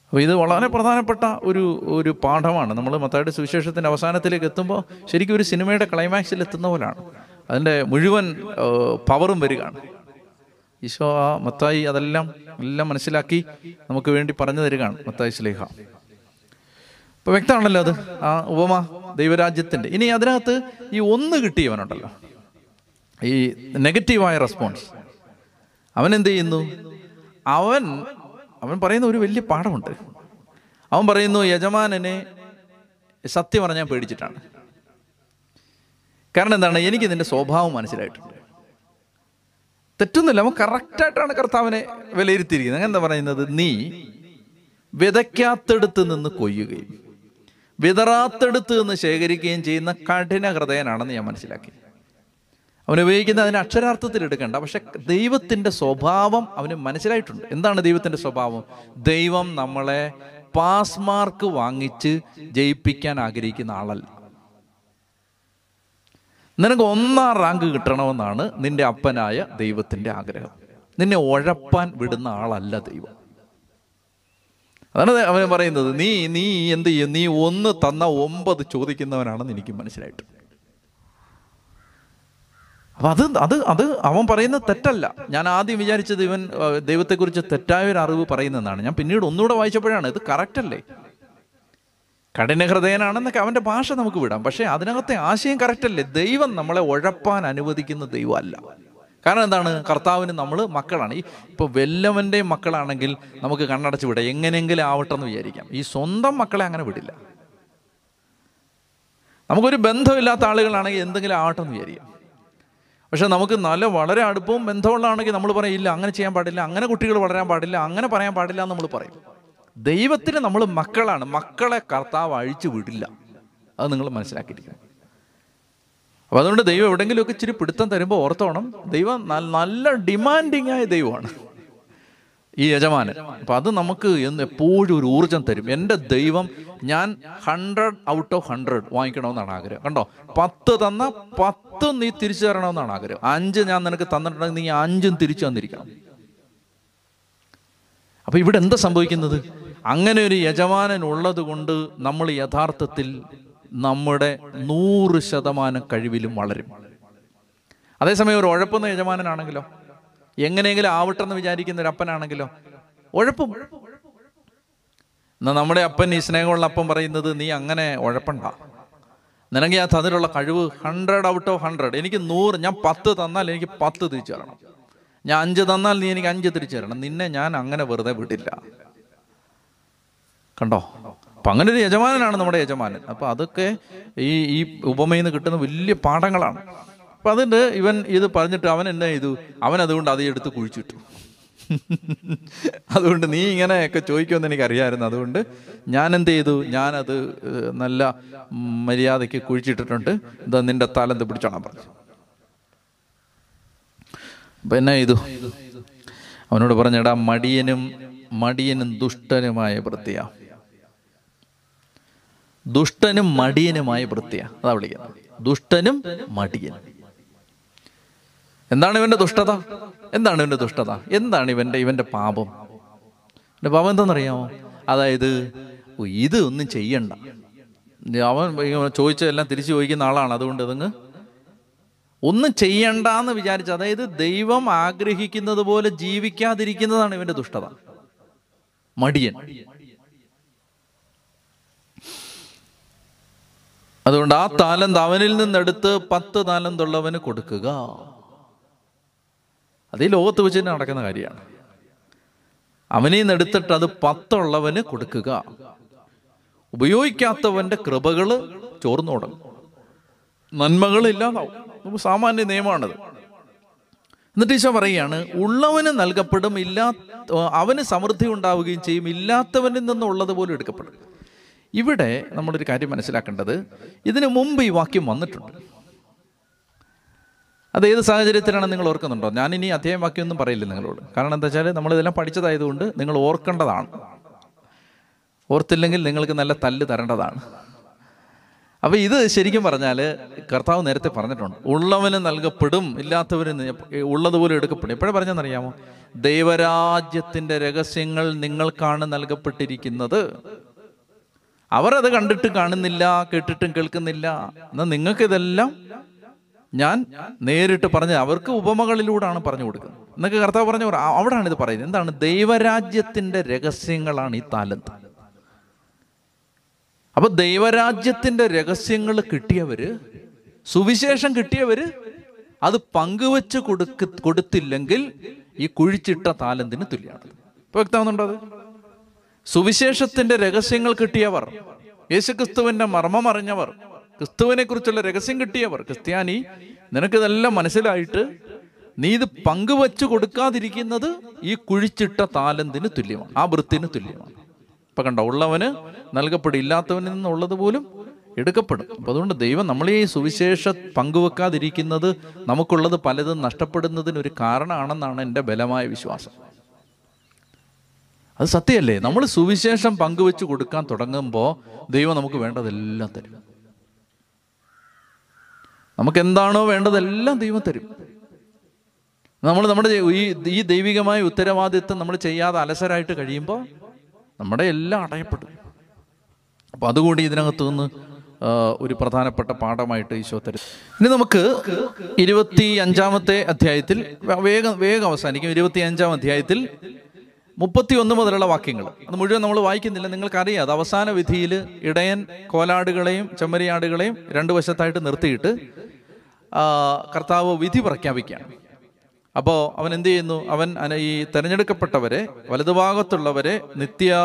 അപ്പോൾ ഇത് വളരെ പ്രധാനപ്പെട്ട ഒരു ഒരു പാഠമാണ്. നമ്മൾ മത്തായുടെ സുവിശേഷത്തിന്റെ അവസാനത്തിലേക്ക് എത്തുമ്പോൾ ശരിക്കും ഒരു സിനിമയുടെ ക്ലൈമാക്സിൽ എത്തുന്ന പോലാണ്. അതിന്റെ മുഴുവൻ പവറും വരികയാണ്. ഈശോ ആ മത്തായി അതെല്ലാം എല്ലാം മനസ്സിലാക്കി നമുക്ക് വേണ്ടി പറഞ്ഞു തരികയാണ് മത്തായി സ്ലേഹ. അപ്പോൾ വ്യക്തമാണല്ലോ അത്. ആ ഉപമ ദൈവരാജ്യത്തിന്റെ ഇനി അതിനകത്ത് ഈ ഒന്ന് കിട്ടിയവനുണ്ടല്ലോ. ഈ നെഗറ്റീവായ റെസ്പോൺസ്. അവൻ എന്ത് ചെയ്യുന്നു? അവൻ അവൻ പറയുന്ന ഒരു വലിയ പാഠമുണ്ട്. അവൻ പറയുന്നു യജമാനനെ സത്യം പറഞ്ഞാൽ പേടിച്ചിട്ടാണ്. കാരണം എന്താണ്? എനിക്ക് ഇതിന്റെ സ്വഭാവം മനസ്സിലായിട്ടുണ്ട്. തെറ്റൊന്നുമില്ല. അവൻ കറക്റ്റായിട്ടാണ് കർത്താവിനെ വിലയിരുത്തിയിരിക്കുന്നത്. അങ്ങനെ എന്താ പറയുന്നത്? നീ വിതയ്ക്കാത്തടുത്ത് നിന്ന് കൊയ്യുകയും വിതറാത്തടുത്ത് നിന്ന് ശേഖരിക്കുകയും ചെയ്യുന്ന കഠിന ഹൃദയനാണെന്ന് ഞാൻ മനസ്സിലാക്കി. അവൻ ഉപയോഗിക്കുന്ന അതിന് അക്ഷരാർത്ഥത്തിൽ എടുക്കണ്ട. പക്ഷെ ദൈവത്തിന്റെ സ്വഭാവം അവന് മനസ്സിലായിട്ടുണ്ട്. എന്താണ് ദൈവത്തിന്റെ സ്വഭാവം? ദൈവം നമ്മളെ പാസ് മാർക്ക് വാങ്ങിച്ച് ജയിപ്പിക്കാൻ ആഗ്രഹിക്കുന്ന ആളല്ല. നിനക്ക് ഒന്നാം റാങ്ക് കിട്ടണമെന്നാണ് നിന്റെ അപ്പനായ ദൈവത്തിന്റെ ആഗ്രഹം. നിന്നെ ഉഴപ്പാൻ വിടുന്ന ആളല്ല ദൈവം. അതാണ് അവൻ പറയുന്നത്. നീ നീ എന്ത് ചെയ്യും? നീ ഒന്ന് തന്ന ഒമ്പത് ചോദിക്കുന്നവനാണെന്ന് എനിക്ക് മനസ്സിലായിട്ട് അപ്പൊ അത് അത് അത് അവൻ പറയുന്നത് തെറ്റല്ല. ഞാൻ ആദ്യം വിചാരിച്ചത് ഇവൻ ദൈവത്തെക്കുറിച്ച് തെറ്റായ ഒരു അറിവ് പറയുന്നതാണ് ഞാൻ പിന്നീട് ഒന്നുകൂടെ വായിച്ചപ്പോഴാണ് ഇത് കറക്റ്റല്ലേ? കഠിന ഹൃദയനാണെന്നൊക്കെ അവന്റെ ഭാഷ നമുക്ക് വിടാം. പക്ഷേ അതിനകത്തെ ആശയം കറക്റ്റല്ലേ? ദൈവം നമ്മളെ ഉഴപ്പാൻ അനുവദിക്കുന്ന ദൈവമല്ല. കാരണം എന്താണ്? കർത്താവിന് നമ്മൾ മക്കളാണ്. ഈ ഇപ്പോൾ വെല്ലവന്റെ മക്കളാണെങ്കിൽ നമുക്ക് കണ്ണടച്ച് വിടാം. എങ്ങനെയെങ്കിലും ആവട്ടെ എന്ന് വിചാരിക്കാം. ഈ സ്വന്തം മക്കളെ അങ്ങനെ വിടില്ല. നമുക്കൊരു ബന്ധമില്ലാത്ത ആളുകളാണെങ്കിൽ എന്തെങ്കിലും ആവട്ടെ എന്ന് വിചാരിക്കാം. പക്ഷെ നമുക്ക് നല്ല വളരെ അടുപ്പവും ബന്ധമുള്ളതാണെങ്കിൽ നമ്മൾ പറയും ഇല്ല അങ്ങനെ ചെയ്യാൻ പാടില്ല അങ്ങനെ കുട്ടികൾ വളരാൻ പാടില്ല അങ്ങനെ പറയാൻ പാടില്ല എന്ന് നമ്മൾ പറയും. ദൈവത്തിന് നമ്മൾ മക്കളാണ്. മക്കളെ കർത്താവ് അഴിച്ചു വിടില്ല. അത് നിങ്ങൾ മനസ്സിലാക്കിയിരിക്കണം. അപ്പം അതുകൊണ്ട് ദൈവം എവിടെയെങ്കിലുമൊക്കെ ഇച്ചിരി പിടുത്തം തരുമ്പോൾ ഓർത്തോണം ദൈവം നല്ല ഡിമാൻഡിങ് ആയ ദൈവമാണ്. ഈ യജമാനൻ. അപ്പം അത് നമുക്ക് എന്ന് എപ്പോഴും ഒരു ഊർജം തരും. എന്റെ ദൈവം ഞാൻ ഹൺഡ്രഡ് ഔട്ട് ഓഫ് ഹൺഡ്രഡ് വാങ്ങിക്കണമെന്നാണ് ആഗ്രഹം. കണ്ടോ? പത്ത് തന്ന പത്തും നീ തിരിച്ചു തരണമെന്നാണ് ആഗ്രഹം. അഞ്ച് ഞാൻ നിനക്ക് തന്നിട്ടുണ്ടെങ്കിൽ നീ അഞ്ചും തിരിച്ചു തന്നിരിക്കണം. അപ്പം ഇവിടെ എന്താ സംഭവിക്കുന്നത്? അങ്ങനെ ഒരു യജമാനൻ ഉള്ളത് കൊണ്ട് നമ്മൾ യഥാർത്ഥത്തിൽ നമ്മുടെ നൂറ് ശതമാനം കഴിവിലും വളരും. അതേസമയം ഒരു ഉഴപ്പുന്ന യജമാനനാണെങ്കിലോ? എങ്ങനെയെങ്കിലും ആവട്ടെ എന്ന് വിചാരിക്കുന്ന ഒരു അപ്പനാണെങ്കിലോ? ഉഴപ്പും. എന്നാ നമ്മുടെ അപ്പൻ ഈ സ്നേഹമുള്ള അപ്പൻ പറയുന്നത് നീ അങ്ങനെ ഉഴപ്പണ്ട. നിനക്ക് ഞാൻ തന്നിട്ടുള്ള കഴിവ് ഹൺഡ്രഡ് ഔട്ട് ഓഫ് ഹൺഡ്രഡ് എനിക്ക് നൂറ് ഞാൻ പത്ത് തന്നാൽ എനിക്ക് പത്ത് തിരിച്ചു തരണം ഞാൻ അഞ്ച് തന്നാൽ നീ എനിക്ക് അഞ്ച് തിരിച്ചു തരണം നിന്നെ ഞാൻ അങ്ങനെ വെറുതെ വിടില്ല. കണ്ടോ? അപ്പൊ അങ്ങനെ ഒരു യജമാനനാണ് നമ്മുടെ യജമാനൻ. അപ്പൊ അതൊക്കെ ഈ ഈ ഉപമയിൽ നിന്ന് കിട്ടുന്ന വലിയ പാഠങ്ങളാണ്. അപ്പൊ അതിന്റെ ഇവൻ ഇത് പറഞ്ഞിട്ട് അവൻ എന്നെ ചെയ്തു? അവൻ അതുകൊണ്ട് അത് എടുത്ത് കുഴിച്ചിട്ടു. അതുകൊണ്ട് നീ ഇങ്ങനെ ഇങ്ങനെയൊക്കെ ചോദിക്കുമെന്ന് എനിക്കറിയായിരുന്നു. അതുകൊണ്ട് ഞാൻ എന്ത് ചെയ്തു? ഞാനത് നല്ല മര്യാദയ്ക്ക് കുഴിച്ചിട്ടിട്ടുണ്ട്. എന്താ നിന്റെ തലന്ത് പിടിച്ചോണം പറഞ്ഞു. അപ്പം എന്നാ ചെയ്തു? അവനോട് പറഞ്ഞടാ മടിയനും മടിയനും ദുഷ്ടനുമായ വൃത്തിയ. ദുഷ്ടനും മടിയനുമായ വൃത്തിയ. അതാ വിളിക്കുന്നത്. ദുഷ്ടനും മടിയൻ എന്താണ് ഇവന്റെ ദുഷ്ടത? എന്താണ് ഇവന്റെ ദുഷ്ടത? എന്താണ് ഇവന്റെ ഇവന്റെ പാപം? എന്റെ പാപം എന്താണെന്നറിയാമോ? അതായത് ഇത് ഒന്നും ചെയ്യണ്ട. അവൻ ചോദിച്ചതെല്ലാം തിരിച്ചു ചോദിക്കുന്ന ആളാണ്. അതുകൊണ്ട് ഇതങ്ങ് ഒന്നും ചെയ്യണ്ട എന്ന് വിചാരിച്ച് അതായത് ദൈവം ആഗ്രഹിക്കുന്നത് പോലെ ജീവിക്കാതിരിക്കുന്നതാണ് ഇവന്റെ ദുഷ്ടത. മടിയൻ. അതുകൊണ്ട് ആ താലന്ത് അവനിൽ നിന്നെടുത്ത് പത്ത് താലന്തുള്ളവന് കൊടുക്കുക. അത് ഈ ലോകത്ത് വെച്ച് തന്നെ നടക്കുന്ന കാര്യമാണ്. അവനിൽ നിന്ന് എടുത്തിട്ട് അത് പത്തുള്ളവന് കൊടുക്കുക. ഉപയോഗിക്കാത്തവന്റെ കൃപകൾ ചോർന്നു തുടങ്ങും. നന്മകൾ ഇല്ലാതാവും. സാമാന്യ നിയമമാണത്. എന്നിട്ട് ഈശോ പറയുകയാണ് ഉള്ളവന് നൽകപ്പെടും ഇല്ലാ അവന് സമൃദ്ധി ഉണ്ടാവുകയും ചെയ്യും ഇല്ലാത്തവനിൽ നിന്നുള്ളത് പോലും എടുക്കപ്പെടും. ഇവിടെ നമ്മളൊരു കാര്യം മനസ്സിലാക്കേണ്ടത് ഇതിനു മുമ്പ് ഈ വാക്യം വന്നിട്ടുണ്ട്. അത് ഏത് സാഹചര്യത്തിലാണ് നിങ്ങൾ ഓർക്കുന്നുണ്ടോ? ഞാൻ ഇനി അധ്യായമാക്കിയൊന്നും പറയില്ല നിങ്ങളോട്. കാരണം എന്താ വെച്ചാൽ നമ്മളിതെല്ലാം പഠിച്ചതായതുകൊണ്ട് നിങ്ങൾ ഓർക്കേണ്ടതാണ്. ഓർത്തില്ലെങ്കിൽ നിങ്ങൾക്ക് നല്ല തല്ല് തരേണ്ടതാണ്. അപ്പോൾ ഇത് ശരിക്കും പറഞ്ഞാൽ കർത്താവ് നേരത്തെ പറഞ്ഞിട്ടുണ്ട്. ഉള്ളവന് നൽകപ്പെടും ഇല്ലാത്തവന് ഉള്ളതുപോലെ എടുക്കപ്പെടും. എപ്പോഴും പറഞ്ഞെന്നറിയാമോ ദൈവരാജ്യത്തിന്റെ രഹസ്യങ്ങൾ നിങ്ങൾക്കാണ് നൽകപ്പെട്ടിരിക്കുന്നത്. അവരത് കണ്ടിട്ട് കാണുന്നില്ല കേട്ടിട്ടും കേൾക്കുന്നില്ല. എന്നാൽ നിങ്ങൾക്ക് ഇതെല്ലാം ഞാൻ നേരിട്ട് പറഞ്ഞ് അവർക്ക് ഉപമകളിലൂടെയാണ് പറഞ്ഞു കൊടുക്കുന്നത്. എന്നൊക്കെ കർത്താവ് പറഞ്ഞു അവിടാണ് ഇത് പറയുന്നത്. എന്താണ്? ദൈവരാജ്യത്തിന്റെ രഹസ്യങ്ങളാണ് ഈ താലന്ത് അപ്പൊ ദൈവരാജ്യത്തിന്റെ രഹസ്യങ്ങൾ കിട്ടിയവര് സുവിശേഷം കിട്ടിയവര് അത് പങ്കുവെച്ച് കൊടുക്ക കൊടുത്തില്ലെങ്കിൽ ഈ കുഴിച്ചിട്ട താലന്തിന് തുല്യമാണ് ഇപ്പൊ വ്യക്തമാകുന്നുണ്ടോ അത്? സുവിശേഷത്തിന്റെ രഹസ്യങ്ങൾ കിട്ടിയവർ യേശുക്രിസ്തുവിന്റെ മർമ്മം അറിഞ്ഞവർ ക്രിസ്തുവിനെ കുറിച്ചുള്ള രഹസ്യം കിട്ടിയവർ ക്രിസ്ത്യാനി നിനക്കിതെല്ലാം മനസ്സിലായിട്ട് നീ ഇത് പങ്കുവച്ചു കൊടുക്കാതിരിക്കുന്നത് ഈ കുഴിച്ചിട്ട താലന്തിന് തുല്യമാണ് ആ വൃത്തിന് തുല്യമാണ്. ഇപ്പൊ കണ്ടോ ഉള്ളവന് നൽകപ്പെടും ഇല്ലാത്തവനിൽ നിന്നുള്ളത് പോലും എടുക്കപ്പെടും. അപ്പൊ അതുകൊണ്ട് ദൈവം നമ്മൾ ഈ സുവിശേഷ പങ്കുവെക്കാതിരിക്കുന്നത് നമുക്കുള്ളത് പലതും നഷ്ടപ്പെടുന്നതിന് ഒരു കാരണമാണെന്നാണ് എന്റെ ബലമായ വിശ്വാസം. അത് സത്യമല്ലേ? നമ്മൾ സുവിശേഷം പങ്കുവെച്ച് കൊടുക്കാൻ തുടങ്ങുമ്പോൾ ദൈവം നമുക്ക് വേണ്ടതെല്ലാം തരും. നമുക്ക് എന്താണോ വേണ്ടതെല്ലാം ദൈവം തരും. നമ്മൾ നമ്മുടെ ഈ ഈ ദൈവികമായ ഉത്തരവാദിത്വം നമ്മൾ ചെയ്യാതെ അലസരായിട്ട് കഴിയുമ്പോൾ നമ്മുടെ എല്ലാം അടയപ്പെടും അപ്പൊ അതുകൂടി ഇതിനകത്ത് നിന്ന് ഒരു പ്രധാനപ്പെട്ട പാഠമായിട്ട് ഈശോ തരും. ഇനി നമുക്ക് ഇരുപത്തി അഞ്ചാമത്തെ അധ്യായത്തിൽ വേഗം വേഗം അവസാനിക്കും. ഇരുപത്തി അഞ്ചാം അധ്യായത്തിൽ മുപ്പത്തി ഒന്ന് മുതലുള്ള വാക്യങ്ങൾ. അത് മുഴുവൻ നമ്മൾ വായിക്കുന്നില്ല. നിങ്ങൾക്കറിയാം അത് അവസാന വിധിയിൽ ഇടയൻ കോലാടുകളെയും ചെമ്മരിയാടുകളെയും രണ്ടു വശത്തായിട്ട് നിർത്തിയിട്ട് കർത്താവ് വിധി പ്രഖ്യാപിക്കുകയാണ്. അപ്പോൾ അവൻ എന്ത് ചെയ്യുന്നു? അവൻ ഈ തെരഞ്ഞെടുക്കപ്പെട്ടവരെ വലതുഭാഗത്തുള്ളവരെ നിത്യ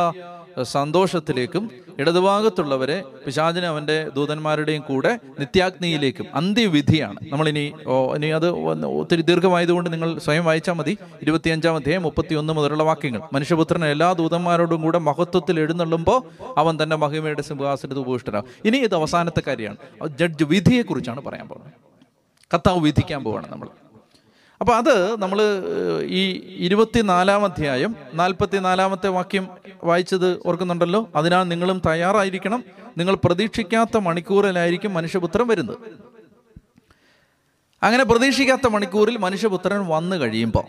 സന്തോഷത്തിലേക്കും ഇടതുഭാഗത്തുള്ളവരെ പിശാചിന് അവന്റെ ദൂതന്മാരുടെയും കൂടെ നിത്യാഗ്നിയിലേക്കും അന്ത്യവിധിയാണ്. നമ്മളിനി ഇനി അത് ഒത്തിരി ദീർഘമായതുകൊണ്ട് നിങ്ങൾ സ്വയം വായിച്ചാൽ മതി. ഇരുപത്തിയഞ്ചാം അധ്യായം മുപ്പത്തി ഒന്ന് മുതലുള്ള വാക്യങ്ങൾ. മനുഷ്യപുത്രൻ എല്ലാ ദൂതന്മാരോടും കൂടെ മഹത്വത്തിൽ എഴുന്നള്ളുമ്പോൾ അവൻ തന്റെ മഹിമയുടെ സിംഹാസനത്തിൽ ഉപവിഷ്ടരാകും ഇനി ഇത് അവസാനത്തെ കാര്യമാണ്. ജഡ്ജ് വിധിയെക്കുറിച്ചാണ് പറയാൻ പോകുന്നത്. കർത്താവ് വിധിക്കാൻ പോവാണ് നമ്മൾ. അപ്പൊ അത് നമ്മൾ ഈ ഇരുപത്തിനാലാം അധ്യായം നാൽപ്പത്തി നാലാമത്തെ വാക്യം വായിച്ചത് ഓർക്കുന്നുണ്ടല്ലോ? അതിനാൽ നിങ്ങളും തയ്യാറായിരിക്കണം. നിങ്ങൾ പ്രതീക്ഷിക്കാത്ത മണിക്കൂറിലായിരിക്കും മനുഷ്യപുത്രൻ വരുന്നത്. അങ്ങനെ പ്രതീക്ഷിക്കാത്ത മണിക്കൂറിൽ മനുഷ്യപുത്രൻ വന്നു കഴിയുമ്പോൾ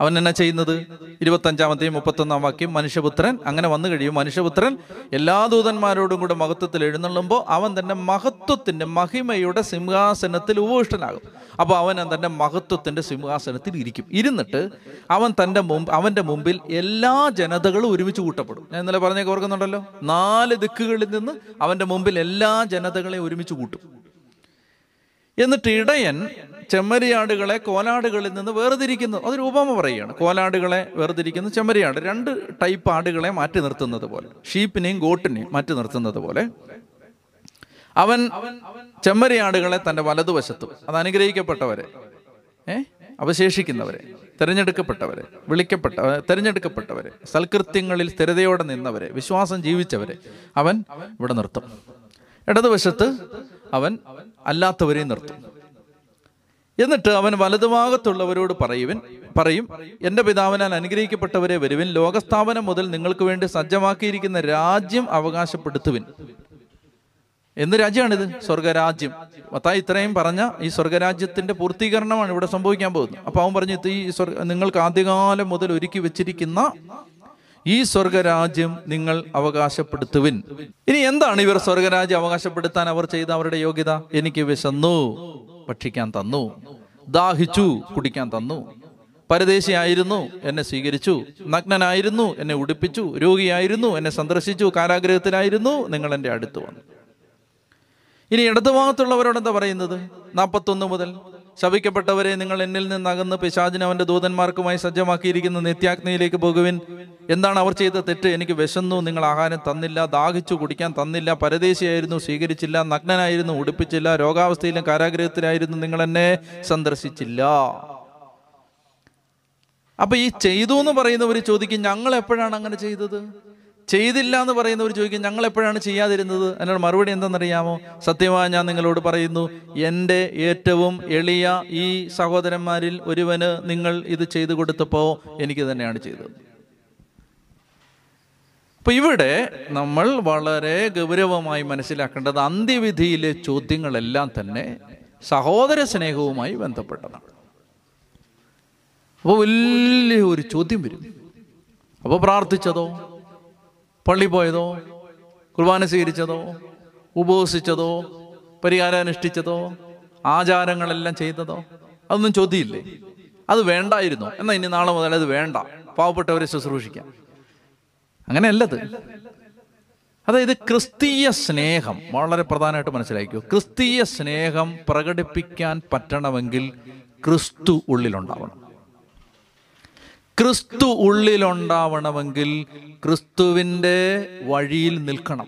അവൻ എന്നാ ചെയ്യുന്നത്? ഇരുപത്തഞ്ചാമത്തെയും മുപ്പത്തൊന്നാം വാക്യം മനുഷ്യപുത്രൻ അങ്ങനെ വന്നു കഴിയും. മനുഷ്യപുത്രൻ എല്ലാ ദൂതന്മാരോടും കൂടെ മഹത്വത്തിൽ എഴുന്നള്ളുമ്പോൾ അവൻ തന്റെ മഹത്വത്തിന്റെ മഹിമയുടെ സിംഹാസനത്തിൽ ഉപവിഷ്ടനാകും അപ്പോൾ അവൻ തന്റെ മഹത്വത്തിന്റെ സിംഹാസനത്തിൽ ഇരിക്കും. ഇരുന്നിട്ട് അവൻ തന്റെ മുമ്പ് അവന്റെ മുമ്പിൽ എല്ലാ ജനതകളും ഒരുമിച്ച് കൂട്ടപ്പെടും. ഞാൻ ഇന്നലെ പറഞ്ഞൊക്കെ ഓർക്കുന്നുണ്ടല്ലോ? നാല് ദിക്കുകളിൽ നിന്ന് അവന്റെ മുമ്പിൽ എല്ലാ ജനതകളെയും ഒരുമിച്ച് കൂട്ടും. എന്നിട്ട് ഇടയൻ ചെമ്മരിയാടുകളെ കോലാടുകളിൽ നിന്ന് വേർതിരിക്കുന്നു. അതൊരു ഉപമ പറയുകയാണ്. കോലാടുകളെ വേർതിരിക്കുന്നു ചെമ്മരിയാട്. രണ്ട് ടൈപ്പ് ആടുകളെ മാറ്റി നിർത്തുന്നത് പോലെ. ഷീപ്പിനെയും ഗോട്ടിനെയും മാറ്റി നിർത്തുന്നത് പോലെ. അവൻ ചെമ്മരിയാടുകളെ തന്റെ വലതുവശത്തും അത് അനുഗ്രഹിക്കപ്പെട്ടവരെ ഏ? അവശേഷിക്കുന്നവരെ തിരഞ്ഞെടുക്കപ്പെട്ടവരെ വിളിക്കപ്പെട്ട തിരഞ്ഞെടുക്കപ്പെട്ടവരെ സൽകൃത്യങ്ങളിൽ സ്ഥിരതയോടെ നിന്നവരെ വിശ്വാസം ജീവിച്ചവരെ അവൻ ഇവിടെ നിർത്തും. ഇടതുവശത്ത് അവൻ അല്ലാത്തവരെയും നിർത്തും. എന്നിട്ട് അവൻ വലതുഭാഗത്തുള്ളവരോട് പറയുവൻ പറയും എന്റെ പിതാവിനാൽ അനുഗ്രഹിക്കപ്പെട്ടവരെ വരുവിൻ. ലോകസ്ഥാപനം മുതൽ നിങ്ങൾക്ക് വേണ്ടി സജ്ജമാക്കിയിരിക്കുന്ന രാജ്യം അവകാശപ്പെടുത്തുവിൻ. എന്ത് രാജ്യമാണിത്? സ്വർഗരാജ്യം. മത്തായി ഇത്രയും പറഞ്ഞ ഈ സ്വർഗരാജ്യത്തിന്റെ പൂർത്തീകരണമാണ് ഇവിടെ സംഭവിക്കാൻ പോകുന്നത്. അപ്പൊ അവൻ പറഞ്ഞു ഈ സ്വർഗ നിങ്ങൾക്ക് ആദ്യകാലം മുതൽ ഒരുക്കി വെച്ചിരിക്കുന്ന ഈ സ്വർഗരാജ്യം നിങ്ങൾ അവകാശപ്പെടുത്തുവിൻ. ഇനി എന്താണ് ഇവർ സ്വർഗരാജ്യം അവകാശപ്പെടുത്താൻ അവർ ചെയ്ത അവരുടെ യോഗ്യത? എനിക്ക് വിശന്നു ഭക്ഷിക്കാൻ തന്നു ദാഹിച്ചു കുടിക്കാൻ തന്നു പരദേശിയായിരുന്നു എന്നെ സ്വീകരിച്ചു നഗ്നനായിരുന്നു എന്നെ ഉടുപ്പിച്ചു രോഗിയായിരുന്നു എന്നെ സന്ദർശിച്ചു കാരാഗ്രഹത്തിലായിരുന്നു നിങ്ങൾ എന്റെ അടുത്ത് വന്നു. ഇനി ഇടതുഭാഗത്തുള്ളവരോട് എന്താ പറയുന്നത്? നാൽപ്പത്തൊന്ന് മുതൽ ശപിക്കപ്പെട്ടവരെ നിങ്ങൾ എന്നിൽ നിന്നകന്ന് പിശാചിന് അവന്റെ ദൂതന്മാർക്കുമായി സജ്ജമാക്കിയിരിക്കുന്ന. നിത്യാഗ്നിയിലേക്ക് പോകുവിൻ. എന്താണ് അവർ ചെയ്ത തെറ്റ്? എനിക്ക് വിശന്നു. നിങ്ങൾ ആഹാരം തന്നില്ല. ദാഹിച്ചു കുടിക്കാൻ തന്നില്ല. പരദേശിയായിരുന്നു. സ്വീകരിച്ചില്ല. നഗ്നനായിരുന്നു. ഉടുപ്പിച്ചില്ല. രോഗാവസ്ഥയിലും കാരാഗ്രഹത്തിലായിരുന്നു. നിങ്ങൾ എന്നെ സന്ദർശിച്ചില്ല. അപ്പൊ ഈ ചെയ്തു എന്ന് പറയുന്നവർ ചോദിക്കും ഞങ്ങൾ എപ്പോഴാണ് അങ്ങനെ ചെയ്തത്? ചെയ്തില്ല എന്ന് പറയുന്നവർ ചോദിക്കും ഞങ്ങൾ എപ്പോഴാണ് ചെയ്യാതിരുന്നത്? അതിനോട് മറുപടി എന്തെന്നറിയാമോ? സത്യമായി ഞാൻ നിങ്ങളോട് പറയുന്നു എന്റെ ഏറ്റവും എളിയ ഈ സഹോദരന്മാരിൽ ഒരുവന് നിങ്ങൾ ഇത് ചെയ്തു കൊടുത്തപ്പോൾ എനിക്ക് തന്നെയാണ് ചെയ്തത്. അപ്പൊ ഇവിടെ നമ്മൾ വളരെ ഗൗരവമായി മനസ്സിലാക്കേണ്ടത് അന്ത്യവിധിയിലെ ചോദ്യങ്ങളെല്ലാം തന്നെ സഹോദര സ്നേഹവുമായി ബന്ധപ്പെട്ടതാണ്. അപ്പോൾ വലിയ ഒരു ചോദ്യം വരും. അപ്പോൾ പ്രാർത്ഥിച്ചതോ? പള്ളി പോയതോ കുർബാന സ്വീകരിച്ചതോ ഉപവസിച്ചതോ പരിഹാരം അനുഷ്ഠിച്ചതോ ആചാരങ്ങളെല്ലാം ചെയ്തതോ അതൊന്നും ചോദ്യമില്ലേ? അത് വേണ്ടായിരുന്നു. എന്നാ ഇനി നാളെ മുതൽ അത് വേണ്ട. പാവപ്പെട്ടവരെ ശുശ്രൂഷിക്കാം. അങ്ങനെയല്ലത്. അതായത് ക്രിസ്തീയ സ്നേഹം വളരെ പ്രധാനമായിട്ട് മനസ്സിലാക്കൂ ക്രിസ്തീയ സ്നേഹം പ്രകടിപ്പിക്കാൻ പറ്റണമെങ്കിൽ ക്രിസ്തു ഉള്ളിലുണ്ടാവണം. ക്രിസ്തു ഉള്ളിലുണ്ടാവണമെങ്കിൽ ക്രിസ്തുവിന്റെ വഴിയിൽ നിൽക്കണം.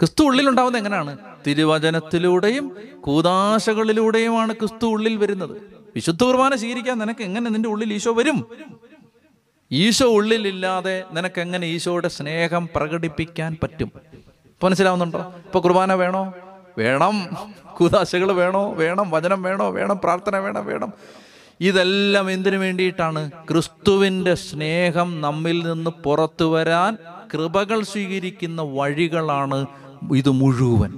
ക്രിസ്തു ഉള്ളിലുണ്ടാവുന്നത് എങ്ങനെയാണ്? തിരുവചനത്തിലൂടെയും കൂതാശകളിലൂടെയുമാണ് ക്രിസ്തു ഉള്ളിൽ വരുന്നത്. വിശുദ്ധ കുർബാന സ്വീകരിക്കാൻ നിനക്ക് എങ്ങനെ നിന്റെ ഉള്ളിൽ ഈശോ വരും? ഈശോ ഉള്ളിലില്ലാതെ നിനക്ക് എങ്ങനെ ഈശോയുടെ സ്നേഹം പ്രകടിപ്പിക്കാൻ പറ്റും? ഇപ്പൊ മനസ്സിലാവുന്നുണ്ടോ? ഇപ്പൊ കുർബാന വേണോ? വേണം. കൂതാശകൾ വേണോ? വേണം. വചനം വേണോ? വേണം. പ്രാർത്ഥന വേണം. വേണം. ഇതെല്ലാം എന്തിനു വേണ്ടിയിട്ടാണ്? ക്രിസ്തുവിന്റെ സ്നേഹം നമ്മിൽ നിന്ന് പുറത്തു വരാൻ കൃപകൾ സ്വീകരിക്കുന്ന വഴികളാണ് ഇത് മുഴുവൻ.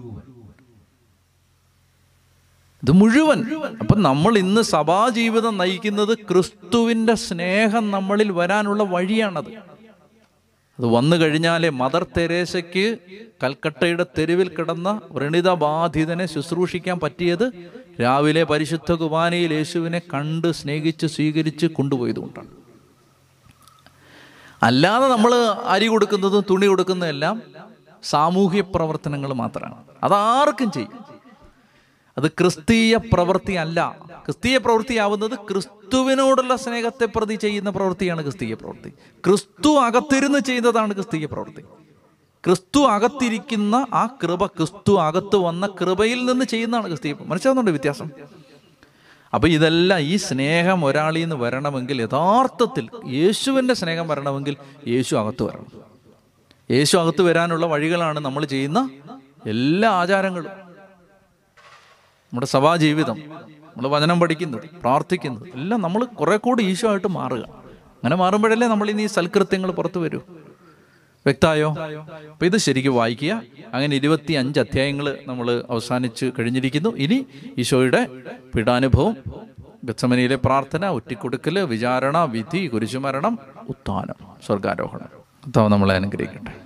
ഇത് മുഴുവൻ. അപ്പം നമ്മൾ ഇന്ന് സഭാജീവിതം നയിക്കുന്നത് ക്രിസ്തുവിന്റെ സ്നേഹം നമ്മളിൽ വരാനുള്ള വഴിയാണത്. അത് വന്നു കഴിഞ്ഞാലേ മദർ തെരേസയ്ക്ക് കൽക്കട്ടയുടെ തെരുവിൽ കിടന്ന വ്രണിതബാധിതനെ ശുശ്രൂഷിക്കാൻ പറ്റിയത് രാവിലെ പരിശുദ്ധ കുർബാനയിൽ യേശുവിനെ കണ്ട് സ്നേഹിച്ച് സ്വീകരിച്ച് കൊണ്ടുപോയതുകൊണ്ടാണ്. അല്ലാതെ നമ്മൾ അരി കൊടുക്കുന്നതും തുണി കൊടുക്കുന്നതെല്ലാം സാമൂഹ്യ പ്രവർത്തനങ്ങൾ മാത്രമാണ്. അതാർക്കും ചെയ്യും. അത് ക്രിസ്തീയ പ്രവൃത്തി അല്ല ക്രിസ്തീയ പ്രവൃത്തിയാവുന്നത് ക്രിസ്തുവിനോടുള്ള സ്നേഹത്തെ പ്രതി ചെയ്യുന്ന പ്രവൃത്തിയാണ് ക്രിസ്തീയ പ്രവൃത്തി. ക്രിസ്തു അകത്തിരുന്ന് ചെയ്യുന്നതാണ് ക്രിസ്തീയ പ്രവൃത്തി. ക്രിസ്തു അകത്തിരിക്കുന്ന ആ കൃപ ക്രിസ്തു അകത്ത് വന്ന കൃപയിൽ നിന്ന് ചെയ്യുന്നതാണ് ക്രിസ്തീയ മനസ്സിലാവുന്നുണ്ട് വ്യത്യാസം? അപ്പൊ ഇതെല്ലാം ഈ സ്നേഹം ഒരാളിൽ നിന്ന് വരണമെങ്കിൽ യഥാർത്ഥത്തിൽ യേശുവിന്റെ സ്നേഹം വരണമെങ്കിൽ യേശു അകത്ത് വരണം. യേശു അകത്ത് വരാനുള്ള വഴികളാണ് നമ്മൾ ചെയ്യുന്ന എല്ലാ ആചാരങ്ങളും. നമ്മുടെ സഭാജീവിതം നമ്മൾ വചനം പഠിക്കുന്നത് പ്രാർത്ഥിക്കുന്നത് എല്ലാം നമ്മൾ കുറെ കൂടി ഈശോ ആയിട്ട് മാറുക. അങ്ങനെ മാറുമ്പോഴല്ലേ നമ്മൾ ഇനി സൽകൃത്യങ്ങൾ പുറത്തു വരൂ. വ്യക്തമായോ അപ്പൊ ഇത് ശരിക്കും വായിക്കുക. അങ്ങനെ ഇരുപത്തി അഞ്ച് അധ്യായങ്ങൾ നമ്മൾ അവസാനിച്ച് കഴിഞ്ഞിരിക്കുന്നു. ഇനി ഈശോയുടെ പീഡാനുഭവം ഗച്ചമനിയിലെ പ്രാർത്ഥന ഒറ്റിക്കൊടുക്കൽ വിചാരണ വിധി കുരിശുമരണം ഉത്ഥാനം സ്വർഗാരോഹണം. കർത്താവ് നമ്മളെ അനുഗ്രഹിക്കട്ടെ.